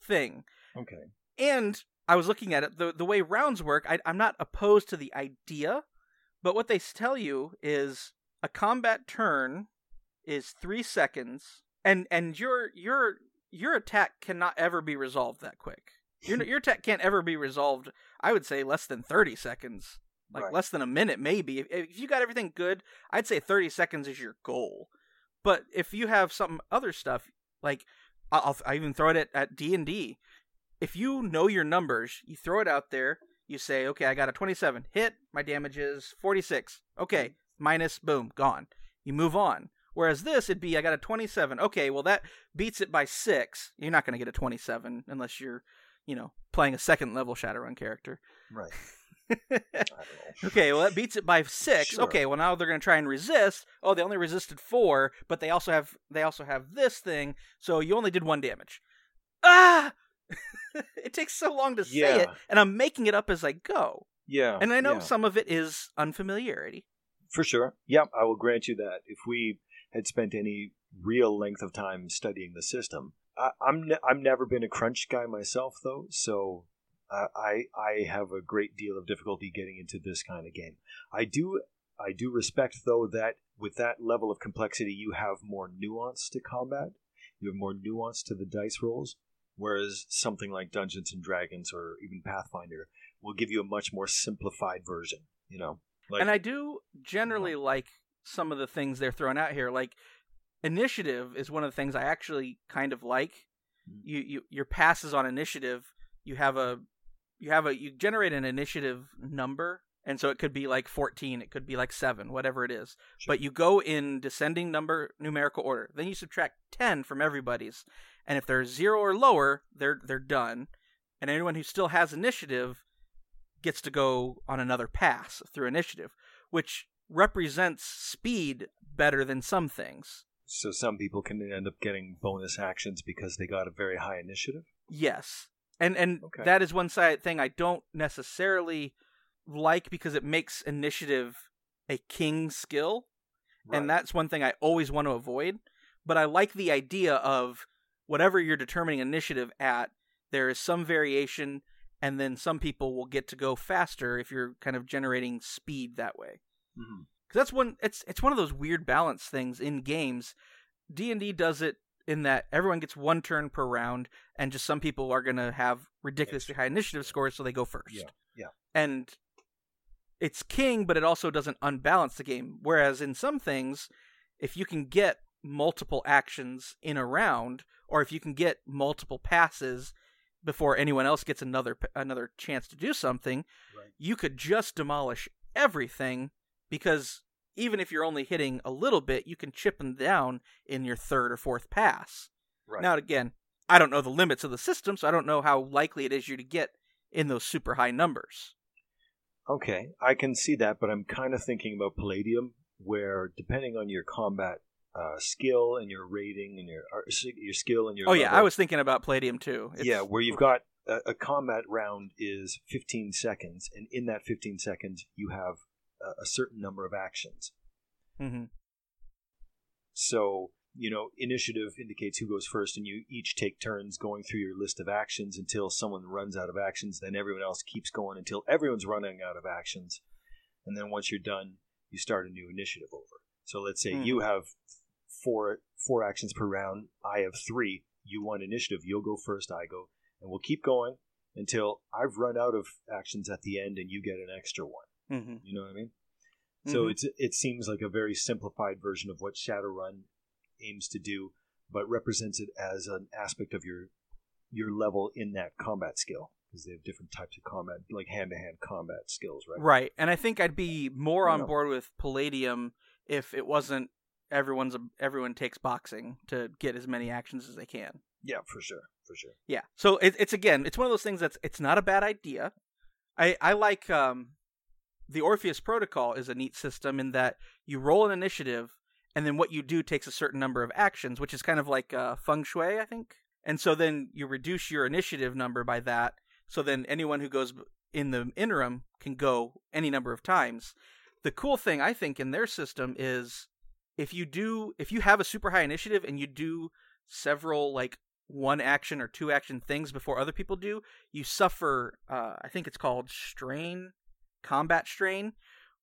thing. Okay. And I was looking at it the the way rounds work. I, I'm not opposed to the idea, but what they tell you is a combat turn is three seconds, and and your your your attack cannot ever be resolved that quick. Your your attack can't ever be resolved. I would say less than thirty seconds, like Right. less than a minute maybe. If, if you got everything good, I'd say thirty seconds is your goal. But if you have some other stuff, like I'll, I'll even throw it at at D and D. If you know your numbers, you throw it out there. You say, okay, I got a twenty-seven hit. My damage is forty-six. Okay, mm-hmm. Minus, boom, gone. You move on. Whereas this, it'd be I got a 27. Okay, well that beats it by six. You're not going to get a 27 unless you're, you know, playing a second level Shadowrun character. Right. I don't know. Okay, well that beats it by six. Sure. Okay, well now they're going to try and resist. Oh, they only resisted four, but they also have they also have this thing, so you only did one damage. Ah! it takes so long to say it, and I'm making it up as I go. Yeah. And I know yeah. some of it is unfamiliarity. For sure. Yep, I will grant you that. If we had spent any real length of time studying the system, I, I'm ne- I've never been a crunch guy myself, though, so uh, I I have a great deal of difficulty getting into this kind of game. I do I do respect though that with that level of complexity, you have more nuance to combat. You have more nuance to the dice rolls, whereas something like Dungeons and Dragons or even Pathfinder will give you a much more simplified version. You know, like and I do generally like some of the things they're throwing out here. Like initiative is one of the things I actually kind of like. Mm. You you your passes on initiative. You have a you have a you generate an initiative number, and so it could be like fourteen, it could be like seven, whatever it is. Sure. But you go in descending number numerical order. Then you subtract ten from everybody's, and if they're zero or lower, they're they're done. And anyone who still has initiative gets to go on another pass through initiative, which represents speed better than some things. So some people can end up getting bonus actions because they got a very high initiative. Yes. And and Okay. that is one side thing I don't necessarily like because it makes initiative a king skill. And that's one thing I always want to avoid. But I like the idea of whatever you're determining initiative at, there is some variation, and then some people will get to go faster if you're kind of generating speed that way. Mm-hmm. Because that's one. It's it's one of those weird balance things in games. D and D does it in that everyone gets one turn per round, and just some people are going to have ridiculously high initiative scores, so they go first. Yeah, yeah. And it's king, but it also doesn't unbalance the game. Whereas in some things, if you can get multiple actions in a round, or if you can get multiple passes before anyone else gets another another chance to do something, Right. you could just demolish everything because even if you're only hitting a little bit, you can chip them down in your third or fourth pass. Right. Now, again, I don't know the limits of the system, so I don't know how likely it is you to get in those super high numbers. Okay, I can see that, but I'm kind of thinking about Palladium, where depending on your combat uh, skill and your rating and your your skill and your Oh yeah, I was thinking about Palladium too. It's- yeah, where you've got a, a combat round is 15 seconds, and in that 15 seconds you have a, a certain number of actions. Mhm. So, you know, initiative indicates who goes first, and you each take turns going through your list of actions until someone runs out of actions. Then everyone else keeps going until everyone's running out of actions. And then once you're done, you start a new initiative over. So let's say you have four four actions per round. I have three. You want initiative. You'll go first. I go, and we'll keep going until I've run out of actions at the end, and you get an extra one. Mhm. You know what I mean? So Mhm. it's it seems like a very simplified version of what Shadowrun aims to do, but represents it as an aspect of your your level in that combat skill because they have different types of combat, like hand to hand combat skills, right? Right, and I think I'd be more on board with Palladium if it wasn't everyone's everyone takes boxing to get as many actions as they can. Yeah, for sure, for sure. Yeah. So it, it's again, it's one of those things that's it's not a bad idea. I I like um the Orpheus protocol is a neat system in that you roll an initiative and then what you do takes a certain number of actions, which is kind of like uh, feng shui, I think. And so then you reduce your initiative number by that. So then anyone who goes in the interim can go any number of times. The cool thing I think in their system is if you do if you have a super high initiative and you do several like one action or two action things before other people do, you suffer uh, I think it's called strain, combat strain,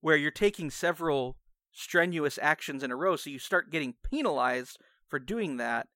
where you're taking several strenuous actions in a row, so you start getting penalized for doing that.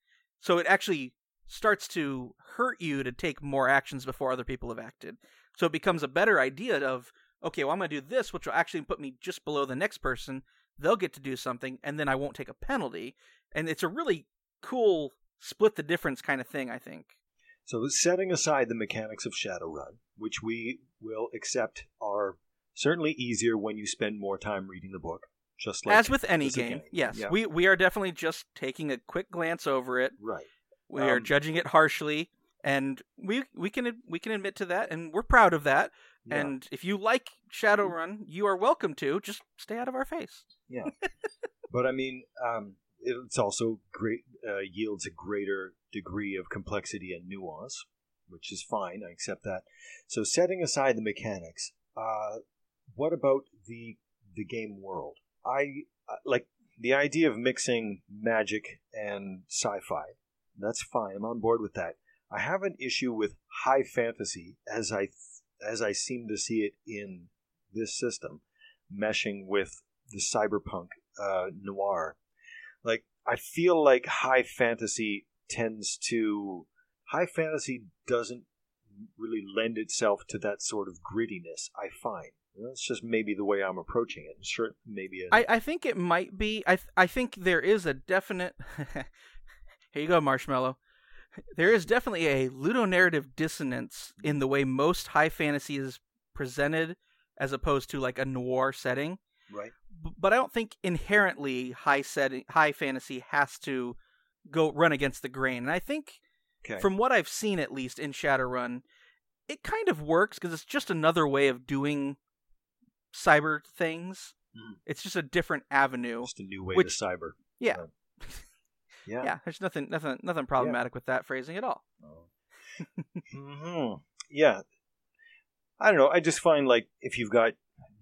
So it actually starts to hurt you to take more actions before other people have acted. So it becomes a better idea of, okay, well, I'm going to do this, which will actually put me just below the next person. They'll get to do something, and then I won't take a penalty. And it's a really cool split the difference kind of thing, I think. So setting aside the mechanics of Shadowrun, which we will accept are certainly easier when you spend more time reading the book. Just like as with any game, game, yes, yeah. we we are definitely just taking a quick glance over it. Right. We um, are judging it harshly, and we we can we can admit to that, and we're proud of that. Yeah. And if you like Shadowrun, you are welcome to. Just stay out of our face. Yeah. but I mean, um, it's also great uh, yields a greater degree of complexity and nuance, which is fine. I accept that. So setting aside the mechanics, uh, what about the the game world? I uh, like the idea of mixing magic and sci-fi. That's fine. I'm on board with that. I have an issue with high fantasy as I as I seem to see it in this system, meshing with the cyberpunk uh, noir. Like I feel like high fantasy tends to high fantasy doesn't really lend itself to that sort of grittiness. I find that's just maybe the way I'm approaching it. Sure, maybe. A... I I think it might be. I th- I think there is a definite. Here you go, Marshmallow. There is definitely a ludonarrative dissonance in the way most high fantasy is presented, as opposed to like a noir setting. Right. But I don't think inherently high setting, high fantasy has to go run against the grain. And I think, okay. from what I've seen at least in Shadowrun, it kind of works because it's just another way of doing cyber things. Mm. It's just a different avenue. Just a new way which, to cyber. Yeah. yeah. Yeah. There's nothing nothing nothing problematic yeah. with that phrasing at all. Oh. mm-hmm. Yeah. I don't know. I just find like if you've got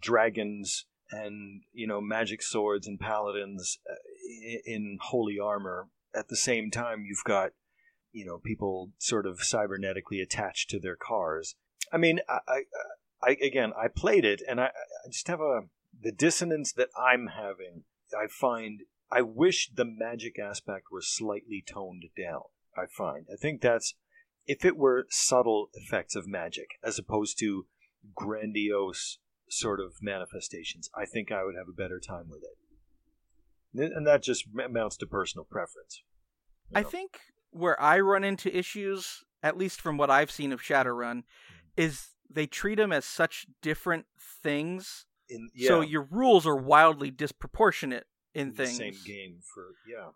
dragons and you know magic swords and paladins uh, in holy armor at the same time you've got you know people sort of cybernetically attached to their cars i mean i, I I again, I played it, and I, I just have a the dissonance that I'm having. I find I wish the magic aspect were slightly toned down. I find I think that's if it were subtle effects of magic as opposed to grandiose sort of manifestations, I think I would have a better time with it. And that just amounts to personal preference. You know? I think where I run into issues, at least from what I've seen of Shadowrun, mm-hmm. is they treat them as such different things. In, yeah. So your rules are wildly disproportionate in, in things. same game for yeah.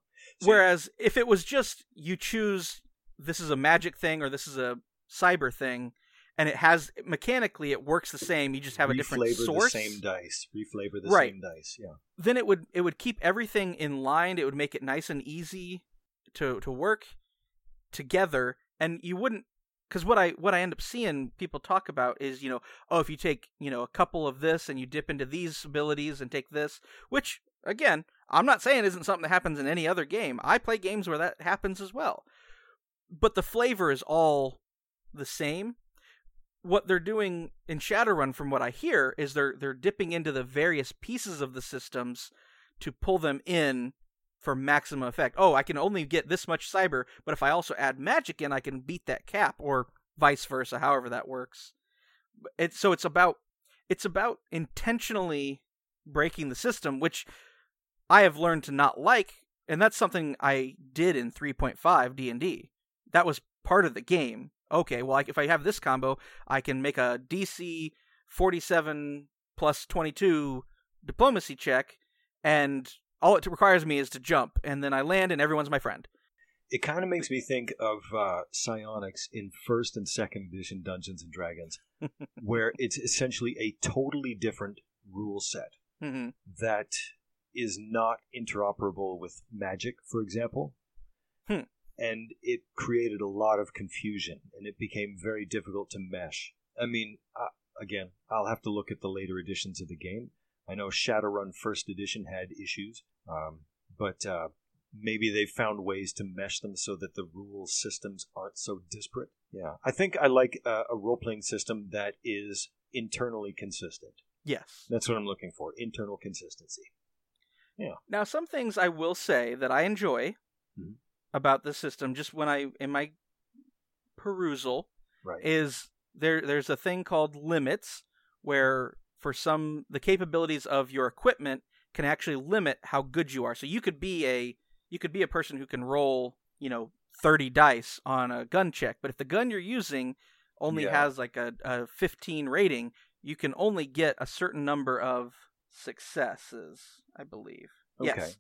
Whereas if it was just you choose this is a magic thing or this is a cyber thing, and it has mechanically it works the same. You just have a different source. the same dice. Reflavor the right. same dice. Yeah. Then it would it would keep everything in line. It would make it nice and easy to to work together, and you wouldn't because what I what I end up seeing people talk about is you know oh if you take you know a couple of this and you dip into these abilities and take this which again I'm not saying isn't something that happens in any other game I play games where that happens as well but the flavor is all the same what they're doing in Shadowrun from what I hear is they're they're dipping into the various pieces of the systems to pull them in for maximum effect. Oh, I can only get this much cyber, but if I also add magic in, I can beat that cap, or vice versa, however that works. It's so it's about it's about intentionally breaking the system, which I have learned to not like, and that's something I did in 3.5 D&D. That was part of the game. Okay, well, if I have this combo, I can make a DC 47 plus 22 diplomacy check, and all it requires me is to jump, and then I land, and everyone's my friend. It kind of makes me think of uh, psionics in first and second edition Dungeons and Dragons, where it's essentially a totally different rule set mm-hmm. that is not interoperable with magic, for example. Hmm. And it created a lot of confusion, and it became very difficult to mesh. I mean, uh, again, I'll have to look at the later editions of the game. I know Shadowrun First Edition had issues, um, but uh, maybe they've found ways to mesh them so that the rule systems aren't so disparate. Yeah, I think I like uh, a role playing system that is internally consistent. Yes. That's what I'm looking for internal consistency. Yeah. Now, some things I will say that I enjoy Mhm. About the system, just when I in my perusal, Right. is there. There's a thing called limits, where for some the capabilities of your equipment can actually limit how good you are. So you could be a you could be a person who can roll, you know, 30 dice on a gun check, but if the gun you're using only Yeah. has like a, a 15 rating, you can only get a certain number of successes, I believe. Okay. Yes.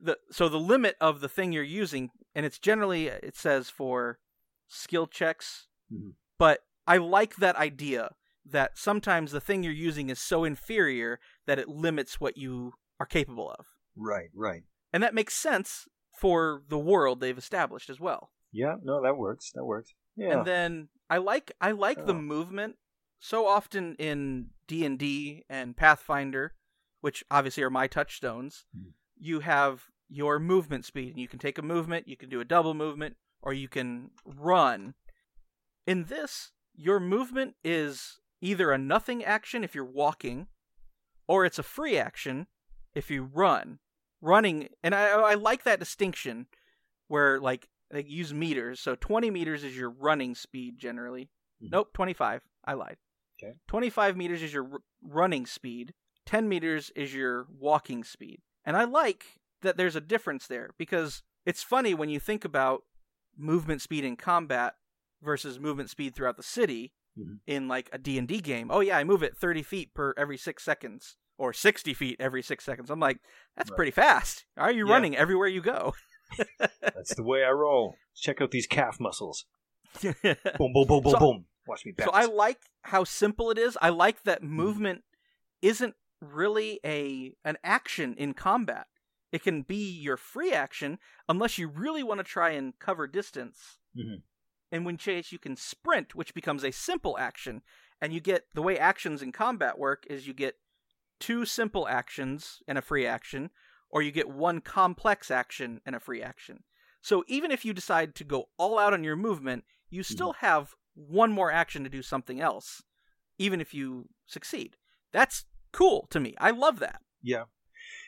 The so the limit of the thing you're using, and it's generally it says for skill checks, Mhm. but I like that idea that sometimes the thing you're using is so inferior that it limits what you are capable of, right. Right. and that makes sense for the world they've established as well. Yeah. No, that works. That works. Yeah. And then I like I like the Oh. movement so often in D and D and Pathfinder, which obviously are my touchstones. Mhm. You have your movement speed, and you can take a movement, you can do a double movement, or you can run. In this, your movement is either a nothing action if you're walking, or it's a free action if you run. Running, and I I like that distinction where like they use meters. So 20 meters is your running speed generally. Mhm. Nope, 25. I lied. Okay. 25 meters is your r- running speed. 10 meters is your walking speed. And I like that there's a difference there because it's funny when you think about movement speed in combat versus movement speed throughout the city Mhm. in like a D&D game. Oh yeah, I move at 30 feet per every 6 seconds or 60 feet every 6 seconds. I'm like, that's Right. pretty fast. Are you Yeah. running everywhere you go? That's the way I roll. Check out these calf muscles. Boom, boom, boom, boom, So- boom. Watch me bounce. So I like how simple it is. I like that movement isn't really a an action in combat. It can be your free action unless you really want to try and cover distance. Mhm. And when chase, you can sprint, which becomes a simple action. And you get the way actions in combat work is you get two simple actions and a free action, or you get one complex action and a free action. So even if you decide to go all out on your movement, you still have one more action to do something else, even if you succeed. That's cool to me. I love that. Yeah.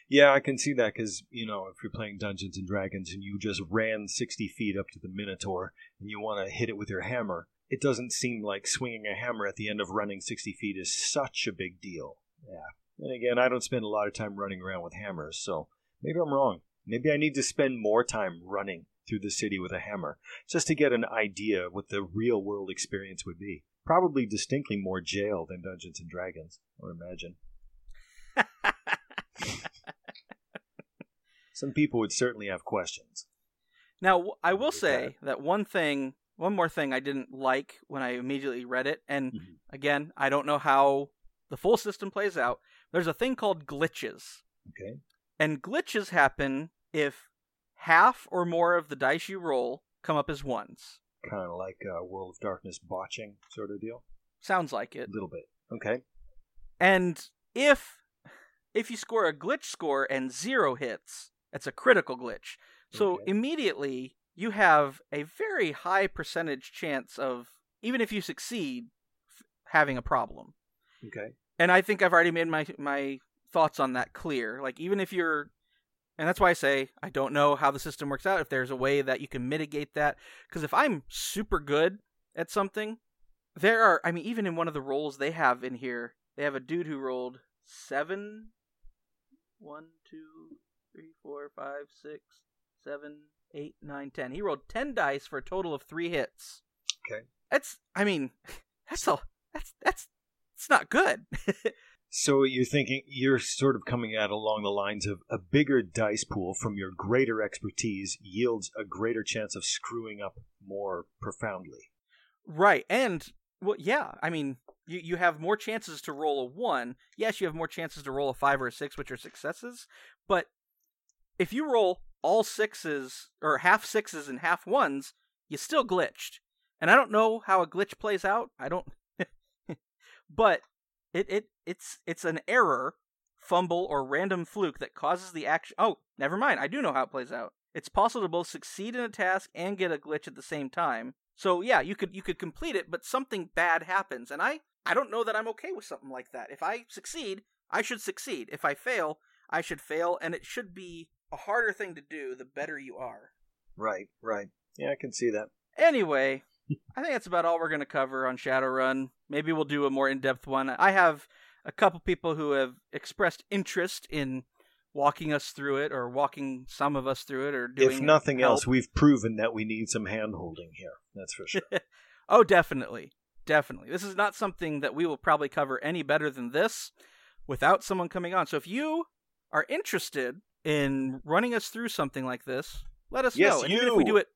Yeah, I can see that because, you know, if you're playing Dungeons and Dragons and you just ran 60 feet up to the Minotaur and you want to hit it with your hammer, it doesn't seem like swinging a hammer at the end of running 60 feet is such a big deal. Yeah. And again, I don't spend a lot of time running around with hammers, so maybe I'm wrong. Maybe I need to spend more time running through the city with a hammer just to get an idea what the real world experience would be. Probably distinctly more jail than Dungeons and Dragons, I would imagine. Some people would certainly have questions. Now, I will say that one thing, one more thing I didn't like when I immediately read it, and Mhm. again, I don't know how the full system plays out. There's a thing called glitches. Okay. And glitches happen if half or more of the dice you roll come up as ones. Kind of like a World of Darkness botching sort of deal. Sounds like it. A little bit. Okay. And if if you score a glitch score and zero hits, it's a critical glitch. So Okay. immediately you have a very high percentage chance of even if you succeed f- having a problem. Okay. And I think I've already made my my thoughts on that clear. Like even if you're and that's why I say I don't know how the system works out if there's a way that you can mitigate that because if I'm super good at something there are I mean even in one of the rolls they have in here they have a dude who rolled seven one two three four five six seven eight nine ten he rolled 10 dice for a total of 3 hits Okay. that's I mean that's all that's that's it's not good So you're thinking you're sort of coming at along the lines of a bigger dice pool from your greater expertise yields a greater chance of screwing up more profoundly. Right. And well yeah, I mean you, you have more chances to roll a one. Yes, you have more chances to roll a five or a six, which are successes. But if you roll all sixes or half sixes and half ones, you still glitched. And I don't know how a glitch plays out. I don't but it, it it's it's an error, fumble, or random fluke that causes the action Oh, never mind, I do know how it plays out. It's possible to both succeed in a task and get a glitch at the same time. So yeah, you could you could complete it, but something bad happens. And I I don't know that I'm okay with something like that. If I succeed, I should succeed. If I fail, I should fail, and it should be a harder thing to do the better you are. Right, right. Yeah, I can see that. Anyway, I think that's about all we're going to cover on Shadowrun. Maybe we'll do a more in depth one. I have a couple people who have expressed interest in walking us through it or walking some of us through it or doing If nothing help. else, we've proven that we need some hand holding here. That's for sure. oh, definitely. Definitely. This is not something that we will probably cover any better than this without someone coming on. So if you are interested in running us through something like this, let us Yes, know. And even if we you. do it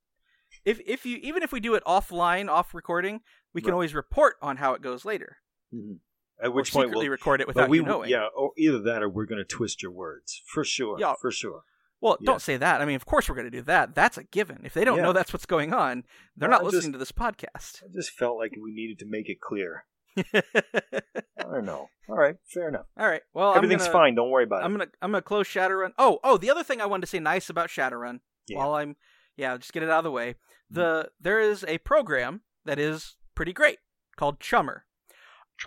if if you even if we do it offline, off recording, we can Right. always report on how it goes later. Mhm. At Or which point we'll record it without we you knowing. yeah, or either that or we're going to twist your words for sure. Yeah. for sure. Well, Yeah. don't say that. I mean, of course we're going to do that. That's a given. If they don't Yeah. know that's what's going on, they're Well, not I just- listening to this podcast. I just felt like we needed to make it clear. I don't know. All right, fair enough. All right. Well, Everything's gonna, fine. Don't worry about I'm it. gonna I'm gonna close Shadowrun. Oh, oh, the other thing I wanted to say nice about Shadowrun Yeah. while I'm yeah, just get it out of the way. Mm-hmm. The there is a program that is pretty great called Chummer.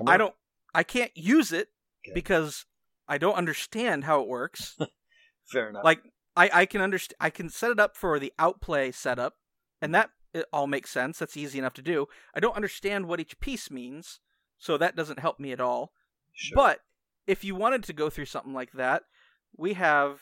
I don't I can't use it Okay. because I don't understand how it works. Fair enough. like I I can understand I can set it up for the outplay setup and that it all makes sense. That's easy enough to do. I don't understand what each piece means, so that doesn't help me at all. Sure. But if you wanted to go through something like that, we have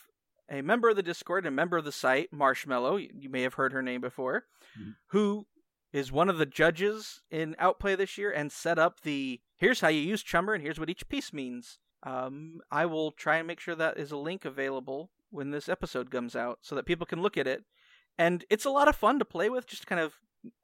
a member of the Discord, a member of the site, Marshmallow. You may have heard her name before, Mhm. who is one of the judges in Outplay this year and set up the here's how you use Chummer and here's what each piece means. Um, I will try and make sure that is a link available when this episode comes out so that people can look at it. And it's a lot of fun to play with. Just kind of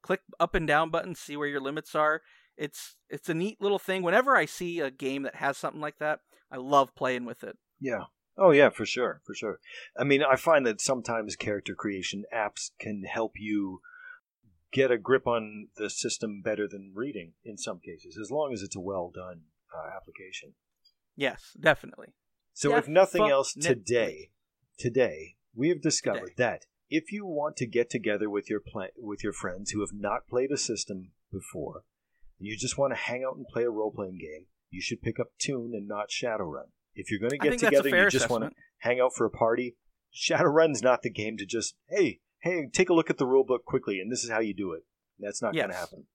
click up and down buttons, see where your limits are. It's it's a neat little thing. Whenever I see a game that has something like that, I love playing with it. Yeah. Oh yeah, for sure, for sure. I mean, I find that sometimes character creation apps can help you get a grip on the system better than reading in some cases, as long as it's a well done uh, application. Yes, definitely. So, if nothing else, Definitely. today, today we have discovered Today. that if you want to get together with your pla- with your friends who have not played a system before, and you just want to hang out and play a role playing game, you should pick up Toon and not Shadowrun. If you're going to get think that's a together, you just want to hang out for a party, Shadowrun's not the game to just hey hey take a look at the rule book quickly and this is how you do it. That's not going to Yes. happen.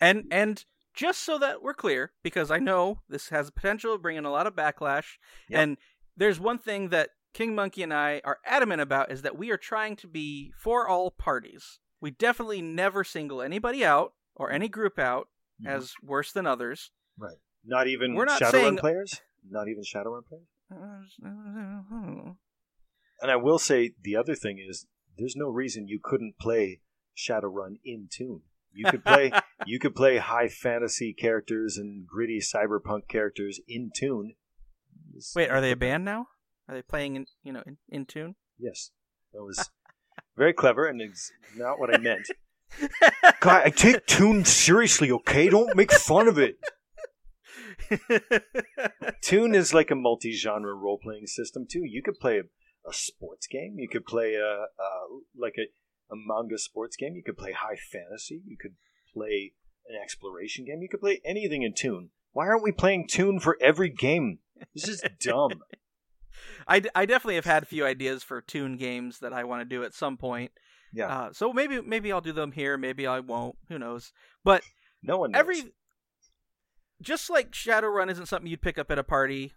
And and just so that we're clear, because I know this has the potential of bringing a lot of backlash, Yep. and there's one thing that King Monkey and I are adamant about is that we are trying to be for all parties. We definitely never single anybody out or any group out Mhm. as worse than others. Right. Not even We're not Shadowrun saying- players. Not even Shadowrun players. And I will say the other thing is there's no reason you couldn't play Shadowrun in Toon. You could play you could play high fantasy characters and gritty cyberpunk characters in Toon. Wait, are they a band now? Are they playing in you know in, in tune? Yes. That was very clever and it's not what I meant. God, I take Toon seriously, okay? Don't make fun of it. Toon is like a multi-genre role-playing system too. You could play a, a sports game. You could play a, a like a, a manga sports game. You could play high fantasy. You could play an exploration game. You could play anything in Toon. Why aren't we playing Toon for every game? This is dumb. I, I definitely have had a few ideas for Toon games that I want to do at some point. Yeah, Uh, so maybe maybe I'll do them here. Maybe I won't. Who knows? But no one knows. every just like Shadowrun isn't something you'd pick up at a party.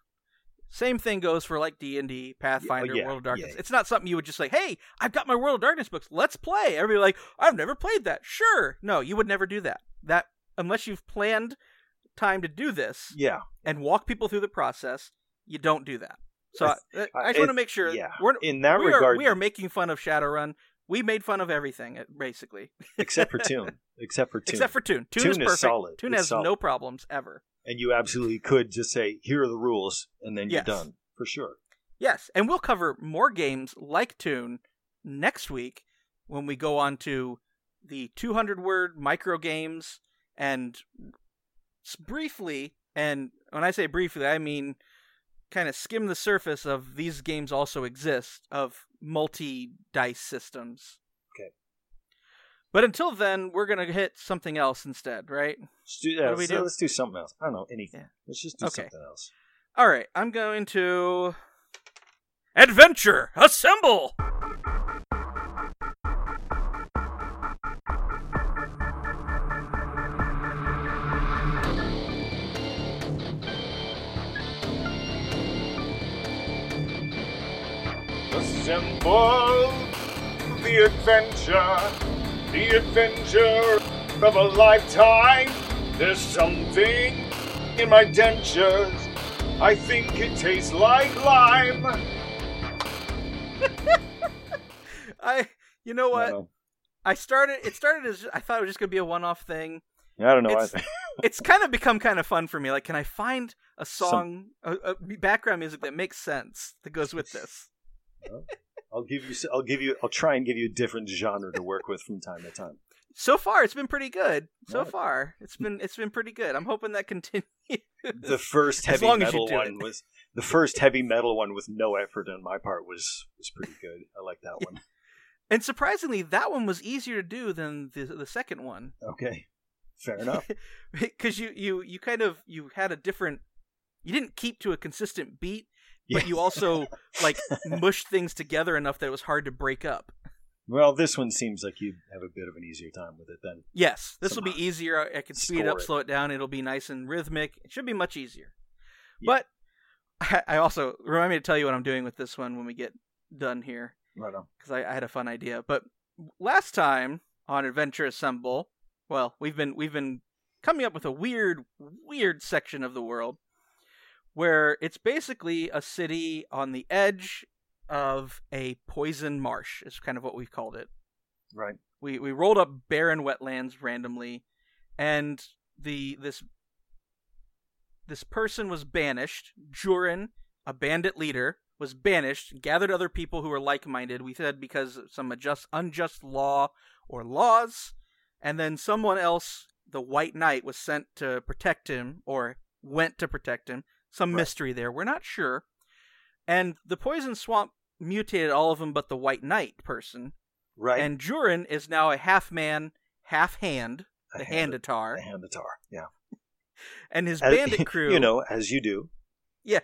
Same thing goes for like D and D, Pathfinder, yeah, World of Darkness. yeah. It's not something you would just like, "Hey, I've got my World of Darkness books. Let's play." Everybody like, "I've never played that." Sure, no, you would never do that. That unless you've planned time to do this yeah, and walk people through the process, you don't do that. So I, I- I, just want to make sure yeah. we're In that we regard, are we are making fun of Shadowrun. We made fun of everything, uh, basically, except for Toon, except for Toon, except for Toon. Toon, Toon is is perfect. solid. Toon It's has solid. no problems ever. and you absolutely could just say, "Here are the rules," and then you're done for sure. Yes, and we'll cover more games like Toon next week when we go on to the 200 word micro games and briefly, and when I say briefly, I mean kind of skim the surface of these games also exist of multi dice systems. Okay. But until then, we're gonna hit something else instead, right? Let's do, yeah, What do we so do? let's do something else. I don't know anything. Yeah. Let's just do Okay. something else. All right, I'm going to adventure assemble. Assemble the adventure, the adventure of a lifetime. There's something in my dentures. I think it tastes like lime. I, you know what? No, I started. It started as I thought it was just gonna be a one-off thing. Yeah, I don't know. It's- I, It's kind of become kind of fun for me. Like, can I find a song, a, a background music that makes sense that goes with this? I'll give you. I'll give you. I'll try and give you a different genre to work with from time to time. So far, it's been pretty good. So Right. far, it's been it's been pretty good. I'm hoping that continues. The first heavy long as you metal one it. was the first heavy metal one with no effort on my part was was pretty good. I like that one. And surprisingly, that one was easier to do than the the second one. Okay, fair enough. because you you you kind of you had a different you didn't keep to a consistent beat but you also like mushed things together enough that it was hard to break up Well, this one seems like you have a bit of an easier time with it than. yes this will be easier I- can speed it up it. slow it down it'll be nice and rhythmic it should be much easier Yeah. but I, I also remind me to tell you what i'm doing with this one when we get done here Right on. because I, I had a fun idea. But last time on Adventure Assemble, well, we've been we've been coming up with a weird, weird section of the world where it's basically a city on the edge of a poison marsh. Is kind of what we've called it. Right. We we rolled up barren wetlands randomly, and the this this person was banished. Jurin, a bandit leader, was banished. Gathered other people who were like-minded. We said because of some adjust, unjust law or laws, and then someone else, the White Knight, was sent to protect him or went to protect him. Some Right. mystery there. We're not sure. And the poison swamp mutated all of them but the White Knight person. Right. And Jurin is now a half man, half hand, A the hand- Handatar, a handatar. Yeah. and his As- bandit crew. You know, as you do. Yeah,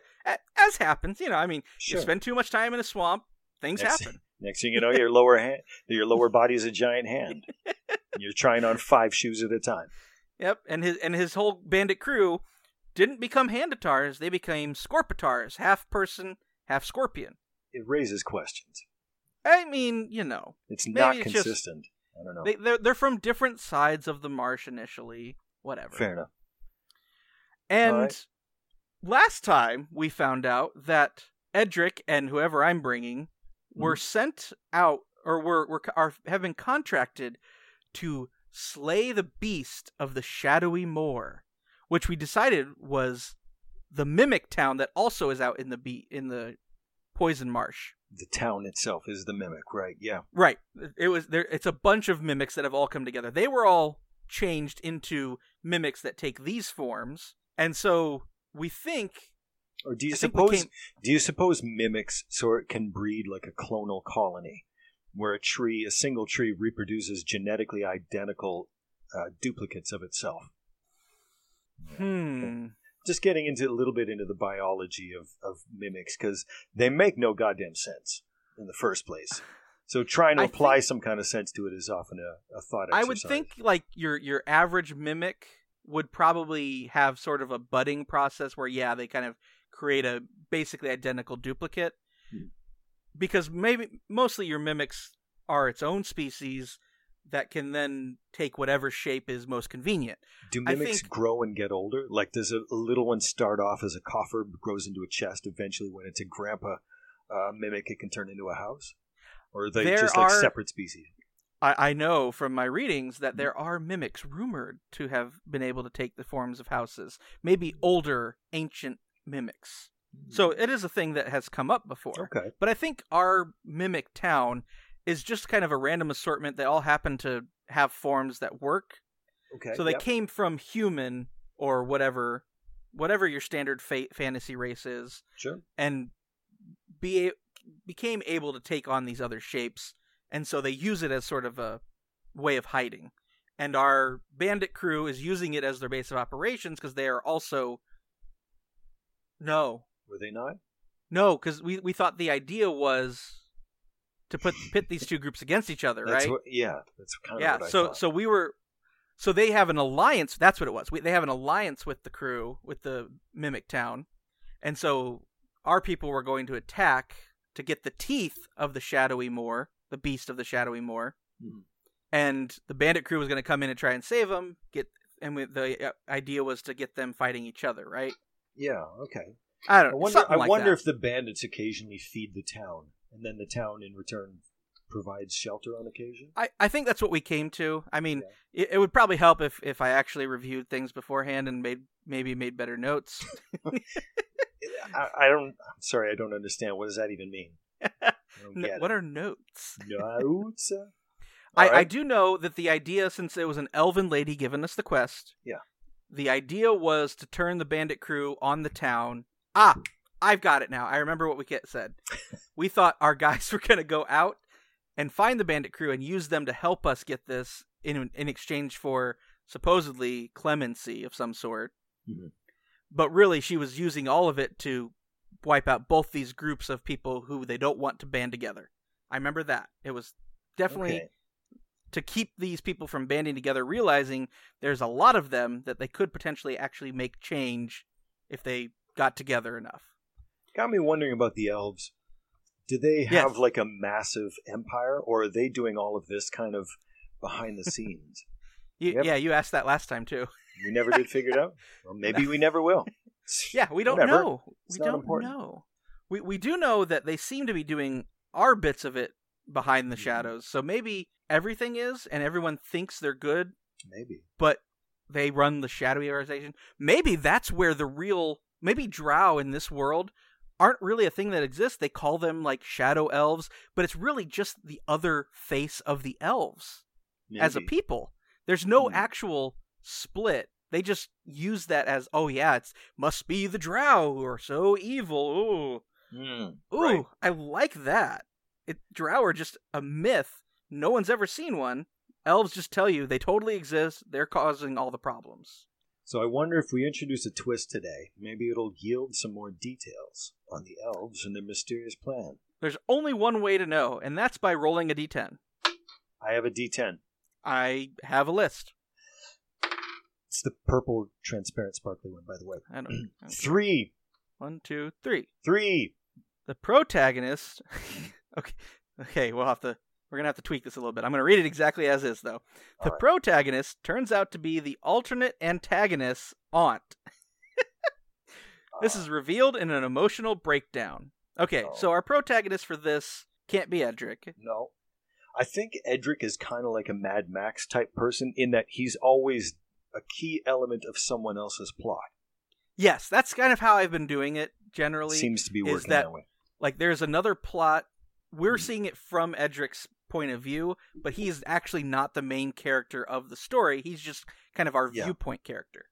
as happens. You know, I mean, Sure. you spend too much time in a swamp, things Next- happen. Next thing you know, your lower hand, your lower body is a giant hand. You're trying on five shoes at a time. Yep, and his and his whole bandit crew didn't become Handatars; they became Scorpitars, half person, half scorpion. It raises questions. I mean, you know, It's not it's just- consistent. I don't know. they they're they're from different sides of the marsh initially. Whatever. Fair enough. And Alright. last time we found out that Edric and whoever I'm bringing were Mm-hmm. sent out or were, were are have been contracted to slay the beast of the shadowy moor, which we decided was the mimic town that also is out in the be- in the poison marsh. The town itself is the mimic, right? Yeah. Right. It was there. It's a bunch of mimics that have all come together. They were all changed into mimics that take these forms, and so we think. Or do you I suppose came- do you suppose mimics sort can breed like a clonal colony, where a tree, a single tree, reproduces genetically identical uh, duplicates of itself? Hmm. Just getting into a little bit into the biology of, of mimics because they make no goddamn sense in the first place. So trying to I apply think- some kind of sense to it is often a, a thought. I would think like your your average mimic would probably have sort of a budding process where yeah they kind of create a basically identical duplicate Hmm. because maybe mostly your mimics are its own species that can then take whatever shape is most convenient. Do mimics think- grow and get older? Like, does a, a little one start off as a coffer, grows into a chest? Eventually, when it's a grandpa uh, mimic, it can turn into a house, or are they just like are- separate species? I, I know from my readings that there are mimics rumored to have been able to take the forms of houses, maybe older, ancient mimics. So it is a thing that has come up before. Okay, But I think our mimic town is just kind of a random assortment. that all happen to have forms that work. Okay. So they yep. came from human or whatever, whatever your standard fa- fantasy race is, Sure. and be became able to take on these other shapes, and so they use it as sort of a way of hiding. And our bandit crew is using it as their base of operations because they are also no, Were they not? no, because we we thought the idea was to put pit these two groups against each other, right? what, yeah. That's kind of yeah what I so so we were so they have an alliance that's what it was we, they have an alliance with the crew with the mimic town and so our people were going to attack to get the teeth of the shadowy moor the beast of the shadowy moor Mhm. and the bandit crew was going to come in and try and save them get and we, the uh, idea was to get them fighting each other right Yeah. Okay. i I don't know wonder. I like wonder if the bandits occasionally feed the town, and then the town in return provides shelter on occasion. I, I think that's what we came to. I mean, it, it would probably help if, if I actually reviewed things beforehand and made maybe made better notes. I, I don't. I'm sorry. I don't understand. What does that even mean? I don't N- get what are notes? Notes? I, all I do know that the idea, since it was an elven lady giving us the quest, Yeah. the idea was to turn the bandit crew on the town. Ah, I've got it now. I remember what we get said. we thought our guys were going to go out and find the bandit crew and use them to help us get this in in exchange for supposedly clemency of some sort. Mhm. But really, she was using all of it to wipe out both these groups of people who they don't want to band together. I remember that. It was definitely Okay. to keep these people from banding together, realizing there's a lot of them that they could potentially actually make change if they got together enough. Got me wondering about the elves. Do they Yes. have like a massive empire, or are they doing all of this kind of behind the scenes? You, Yep. Yeah, you asked that last time too. We never did figure it out. Well, maybe we never will. Yeah, we don't Whatever. know. It's we don't important. know. We we do know that they seem to be doing our bits of it behind the Mhm. shadows. So maybe everything is, and everyone thinks they're good, Maybe. but they run the shadowy organization. Maybe that's where the real maybe drow in this world aren't really a thing that exists. They call them like shadow elves, but it's really just the other face of the elves as a people. There's no Hmm. actual split. They just use that as, oh yeah, it's must be the drow who are so evil. Ooh, Mm, ooh, right. I like that. It drow are just a myth. No one's ever seen one. Elves just tell you they totally exist. They're causing all the problems. So I wonder if we introduce a twist today, maybe it'll yield some more details on the elves and their mysterious plan. There's only one way to know, and that's by rolling a d10. I have a D10. I have a list. It's the purple, transparent, sparkly one, by the way. I don't. Three, One, two, three. three. the protagonist okay okay we'll have to we're gonna have to tweak this a little bit i'm gonna read it exactly as is though the right. protagonist turns out to be the alternate antagonist's aunt this is revealed in an emotional breakdown okay Oh. so our protagonist for this can't be edric No. I think Edric is kind of like a Mad Max type person in that he's always a key element of someone else's plot. yes that's kind of how i've been doing it generally Seems to be is working that- that way. like there's another plot we're Hmm. seeing it from edric's point of view but he's actually not the main character of the story he's just kind of our Yeah. viewpoint character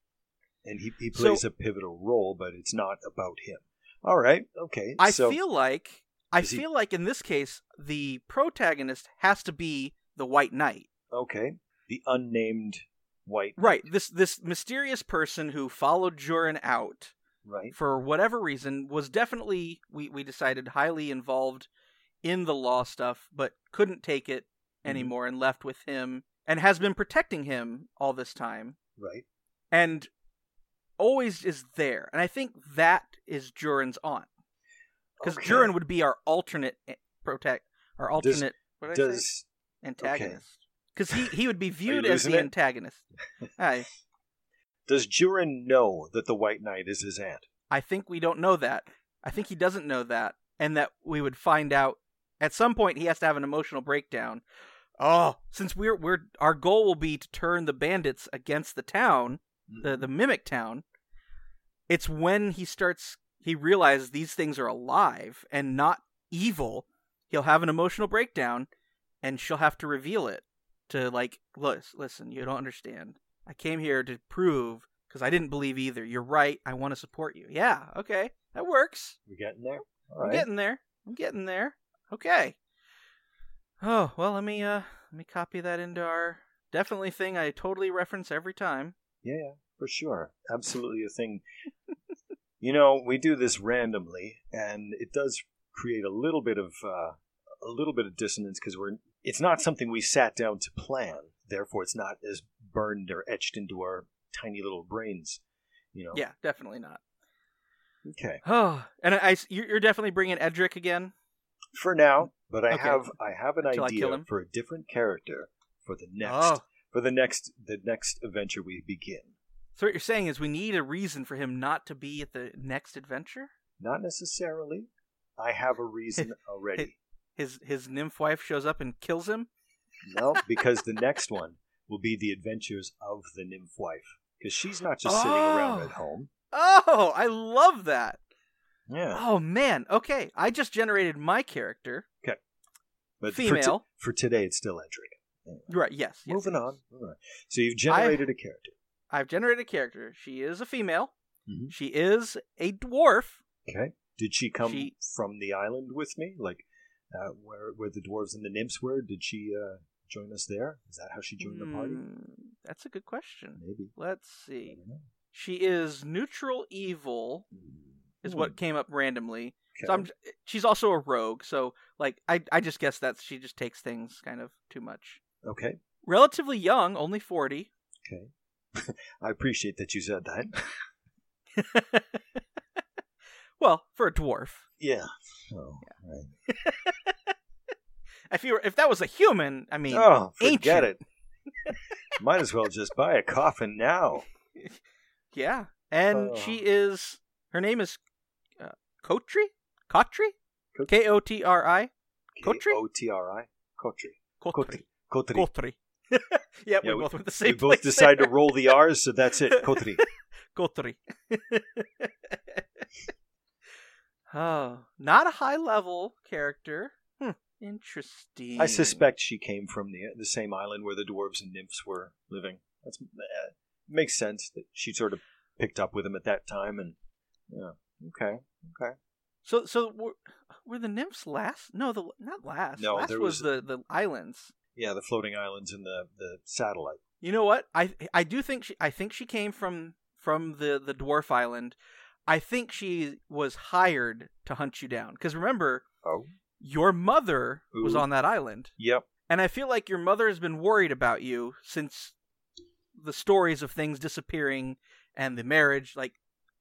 And he, he So- plays a pivotal role, but it's not about him. All right. Okay. I so, feel like I Is he- feel like in this case the protagonist has to be the White Knight. Okay. The unnamed white. Right. This this mysterious person who followed Jurin out Right. for whatever reason was definitely we we decided highly involved in the law stuff but couldn't take it Mhm. anymore and left with him and has been protecting him all this time Right. and always is there. And I think that is Jurin's aunt. Because Okay. Jurin would be our alternate protect, our Does- alternate what did I say? Does antagonist. Because he, he would be viewed as the it? antagonist. I does Jurin know that the White Knight is his aunt? I think we don't know that. I think he doesn't know that, and that we would find out at some point. He has to have an emotional breakdown. Oh, since we're we're our goal will be to turn the bandits against the town, the mm-hmm. the mimic town. It's when he starts he realizes these things are alive and not evil. He'll have an emotional breakdown, and she'll have to reveal it to like, listen, you don't understand. I came here to prove because I didn't believe either. You're right. I want to support you. Yeah, okay, that works. We're getting there. All I'm right. getting there. I'm getting there. Okay. Oh well, let me uh let me copy that into our definitely thing I totally reference every time. Yeah, yeah, for sure. Absolutely a thing. you know, we do this randomly, and it does create a little bit of uh, a little bit of dissonance because we're it's not something we sat down to plan. Therefore, it's not as burned or etched into our tiny little brains. You know. Yeah, definitely not. Okay. Oh, and I, I you're you're definitely bringing Edric again. For now, but I Okay. have I have an Until I kill idea him. for a different character for the oh. next Oh, for the next the next adventure we begin. so what you're saying is we need a reason for him not to be at the next adventure. Not necessarily. I have a reason already. His his nymph wife shows up and kills him. No, because the next one will be the adventures of the nymph wife. Because she's not just sitting around Oh. at home. Oh, I love that. Yeah. Oh man. Okay, I just generated my character. Okay. But For, female. t- for today, it's still Edric. Right. Yes. yes, Moving yes. on. moving on. So you've generated a character. I've generated a character. She is a female. Mhm. She is a dwarf. Okay. Did she come She- from the island with me? Like uh, where where the dwarves and the nymphs were? Did she uh, join us there? Is that how she joined the party? Hmm, that's a good question. Maybe. Let's see. She is neutral evil, is Hmm. what came up randomly. Okay. So I'm. She's also a rogue. So like, I I just guess that she just takes things kind of too much. Okay. Relatively young, only forty. Okay. I appreciate that you said that. well, for a dwarf. Yeah. Oh, right. If you were, if that was a human, I mean, oh, forget ancient. it. Might as well just buy a coffin now. yeah. And Oh. she is. Her name is Kotri. Kotri. K O T R I. Kotri? K O T R I. Kotri. Kotri. Kotri. Kotri. yeah, we Yeah, we- both went the same. We both decided there. to roll the R's, so that's it. Kotri. Kotri. oh, not a high level character. Hmm, interesting. I suspect she came from the the same island where the dwarves and nymphs were living. That's uh, makes sense that she sort of picked up with them at that time, and yeah, okay, okay. So, so were, were the nymphs last? No, the not last. No, last there was, was- the the islands. Yeah, the floating islands and the the satellite. You know what? I I do think she I think she came from from the the dwarf island. I think she was hired to hunt you down because remember Oh, your mother was on that island, yep. and I feel like your mother has been worried about you since the stories of things disappearing and the marriage. Like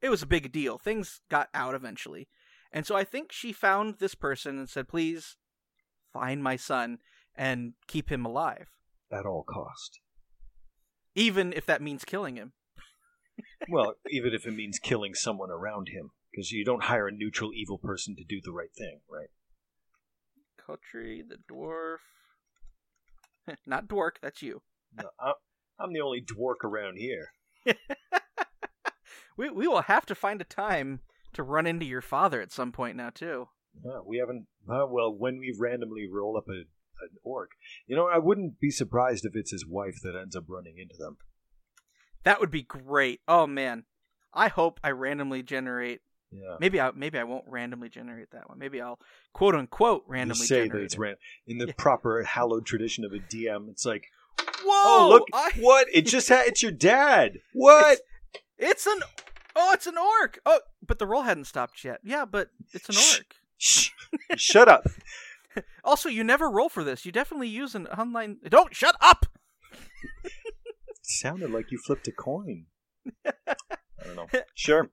it was a big deal. Things got out eventually, and so I think she found this person and said, "Please find my son and keep him alive." At all cost. even if that means killing him. Well, even if it means killing someone around him, because you don't hire a neutral evil person to do the right thing, right? Kotri the dwarf. Not Dwark, that's you. No, I'm, the only dwark around here. We we will have to find a time to run into your father at some point now too. We haven't. Uh, well, when we randomly roll up a, an orc, you know, I wouldn't be surprised if it's his wife that ends up running into them. That would be great. Oh man. I hope I randomly generate Yeah. maybe I maybe I won't randomly generate that one. Maybe I'll quote unquote You randomly say that generate it's it. in the Yeah. proper hallowed tradition of a DM. It's like, Whoa! oh look, I- what? It just had. It's your dad. What? It's an Oh, it's an orc. Oh, but the roll hadn't stopped yet. Yeah, but it's an Shh. orc. Shh. Shut up. Also, you never roll for this. You definitely use an online. Don't shut up. sounded like you flipped a coin. I don't know. Sure.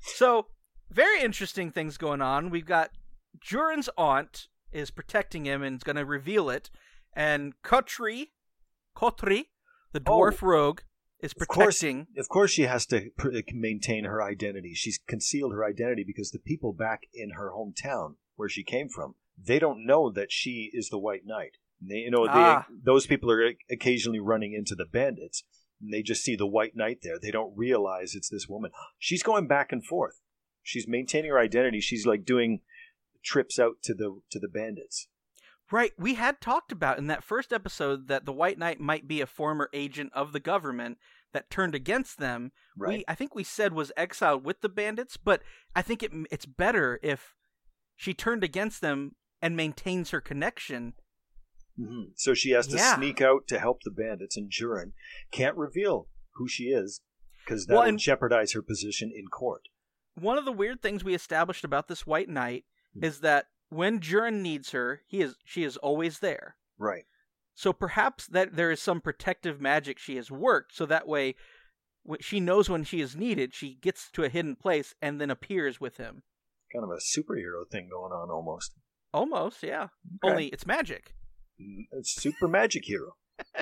So, very interesting things going on. We've got Jurin's aunt is protecting him and is going to reveal it, and Kotri, Kotri, the dwarf oh. rogue, is Oh. Of course. Of course, she has to pr- maintain her identity. She's concealed her identity because the people back in her hometown, where she came from, they don't know that she is the White Knight. They, you know, Ah. they, those people are occasionally running into the bandits, and they just see the White Knight there. They don't realize it's this woman. She's going back and forth. She's maintaining her identity. She's like doing trips out to the to the bandits. Right. We had talked about in that first episode that the White Knight might be a former agent of the government that turned against them. Right. We I think we said was exiled with the bandits, but I think it it's better if she turned against them and maintains her connection. hmm So she has to Yeah. sneak out to help the bandits, and Jurin can't reveal who she is because that Well, would jeopardize her position in court. One of the weird things we established about this White Knight Hmm. is that when Jurin needs her, he is she is always there. Right. So perhaps that there is some protective magic she has worked, so that way, she knows when she is needed, she gets to a hidden place and then appears with him. Kind of a superhero thing going on almost. Almost, yeah. Okay. Only it's magic. Mm, It's super magic hero.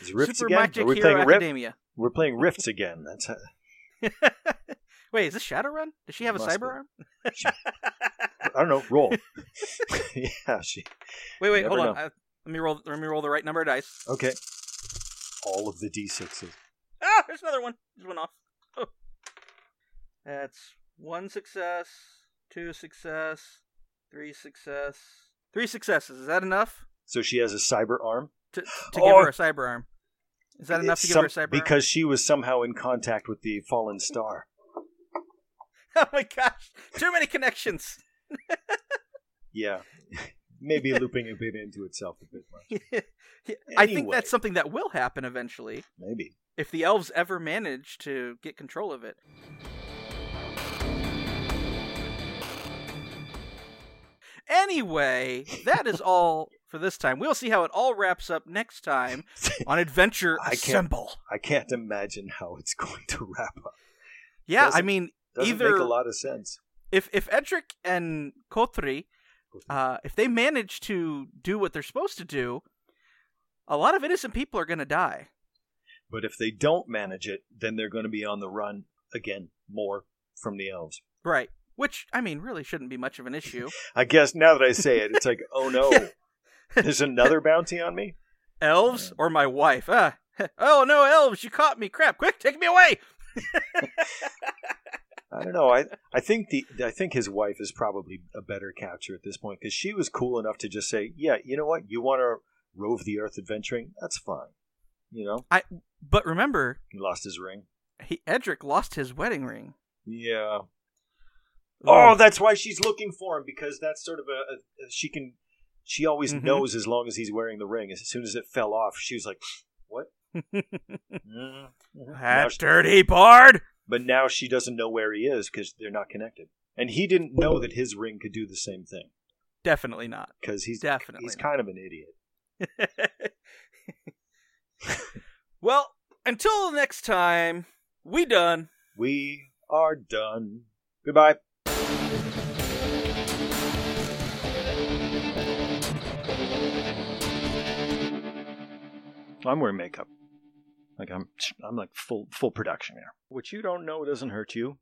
It's Rifts Super again. Magic Are we Hero playing Rift? Academia. We're playing Rifts again. That's how, Wait, is this Shadowrun? Does she have a Must cyber be. arm? I don't know. Roll. yeah, she. Wait, wait, hold never on. I, let me roll. Let me roll the right number of dice. Okay. All of the d6s. Ah, there's another one. There's one off. Oh. That's one success, two success, three success, three successes. Is that enough So she has a cyber arm. to, to give Oh. her a cyber arm? Is that enough It's to give some- her a cyber arm? Because she was somehow in contact with the fallen star. Oh my gosh, too many connections. Yeah. Maybe looping a bit into itself a bit much. I think that's something that will happen eventually Maybe. if the elves ever manage to get control of it. Anyway, that is all for this time. We'll see how it all wraps up next time on Adventure I can't- I can't imagine how it's going to wrap up. Yeah, I doesn't- mean, Doesn't either make a lot of sense. if if Edric and Kotri, uh, if they manage to do what they're supposed to do, a lot of innocent people are going to die. But if they don't manage it, then they're going to be on the run again more from the elves. Right. Which, I mean, really shouldn't be much of an issue. I guess now that I say it, it's like, oh no, there's another bounty on me. Elves or my wife? Ah. Oh no, elves! You caught me! Crap! Quick, take me away! I don't know. I I think the I think his wife is probably a better capture at this point because she was cool enough to just say, yeah, you know what, you want to rove the earth adventuring? That's fine. You know, I But remember, he lost his ring. he, Edric lost his wedding ring. Yeah. Oh, that's why she's looking for him because that's sort of a, a she can. She always Mhm. knows as long as he's wearing the ring. As soon as it fell off, she was like, "What?" Mm. Now that she- dirty bard. But now she doesn't know where he is because they're not connected, and he didn't know that his ring could do the same thing Definitely not. because he's Definitely he's not. kind of an idiot. well, until next time, we done. We are done. Goodbye. I'm wearing makeup. Like I'm I'm like full full production here. What you don't know doesn't hurt you.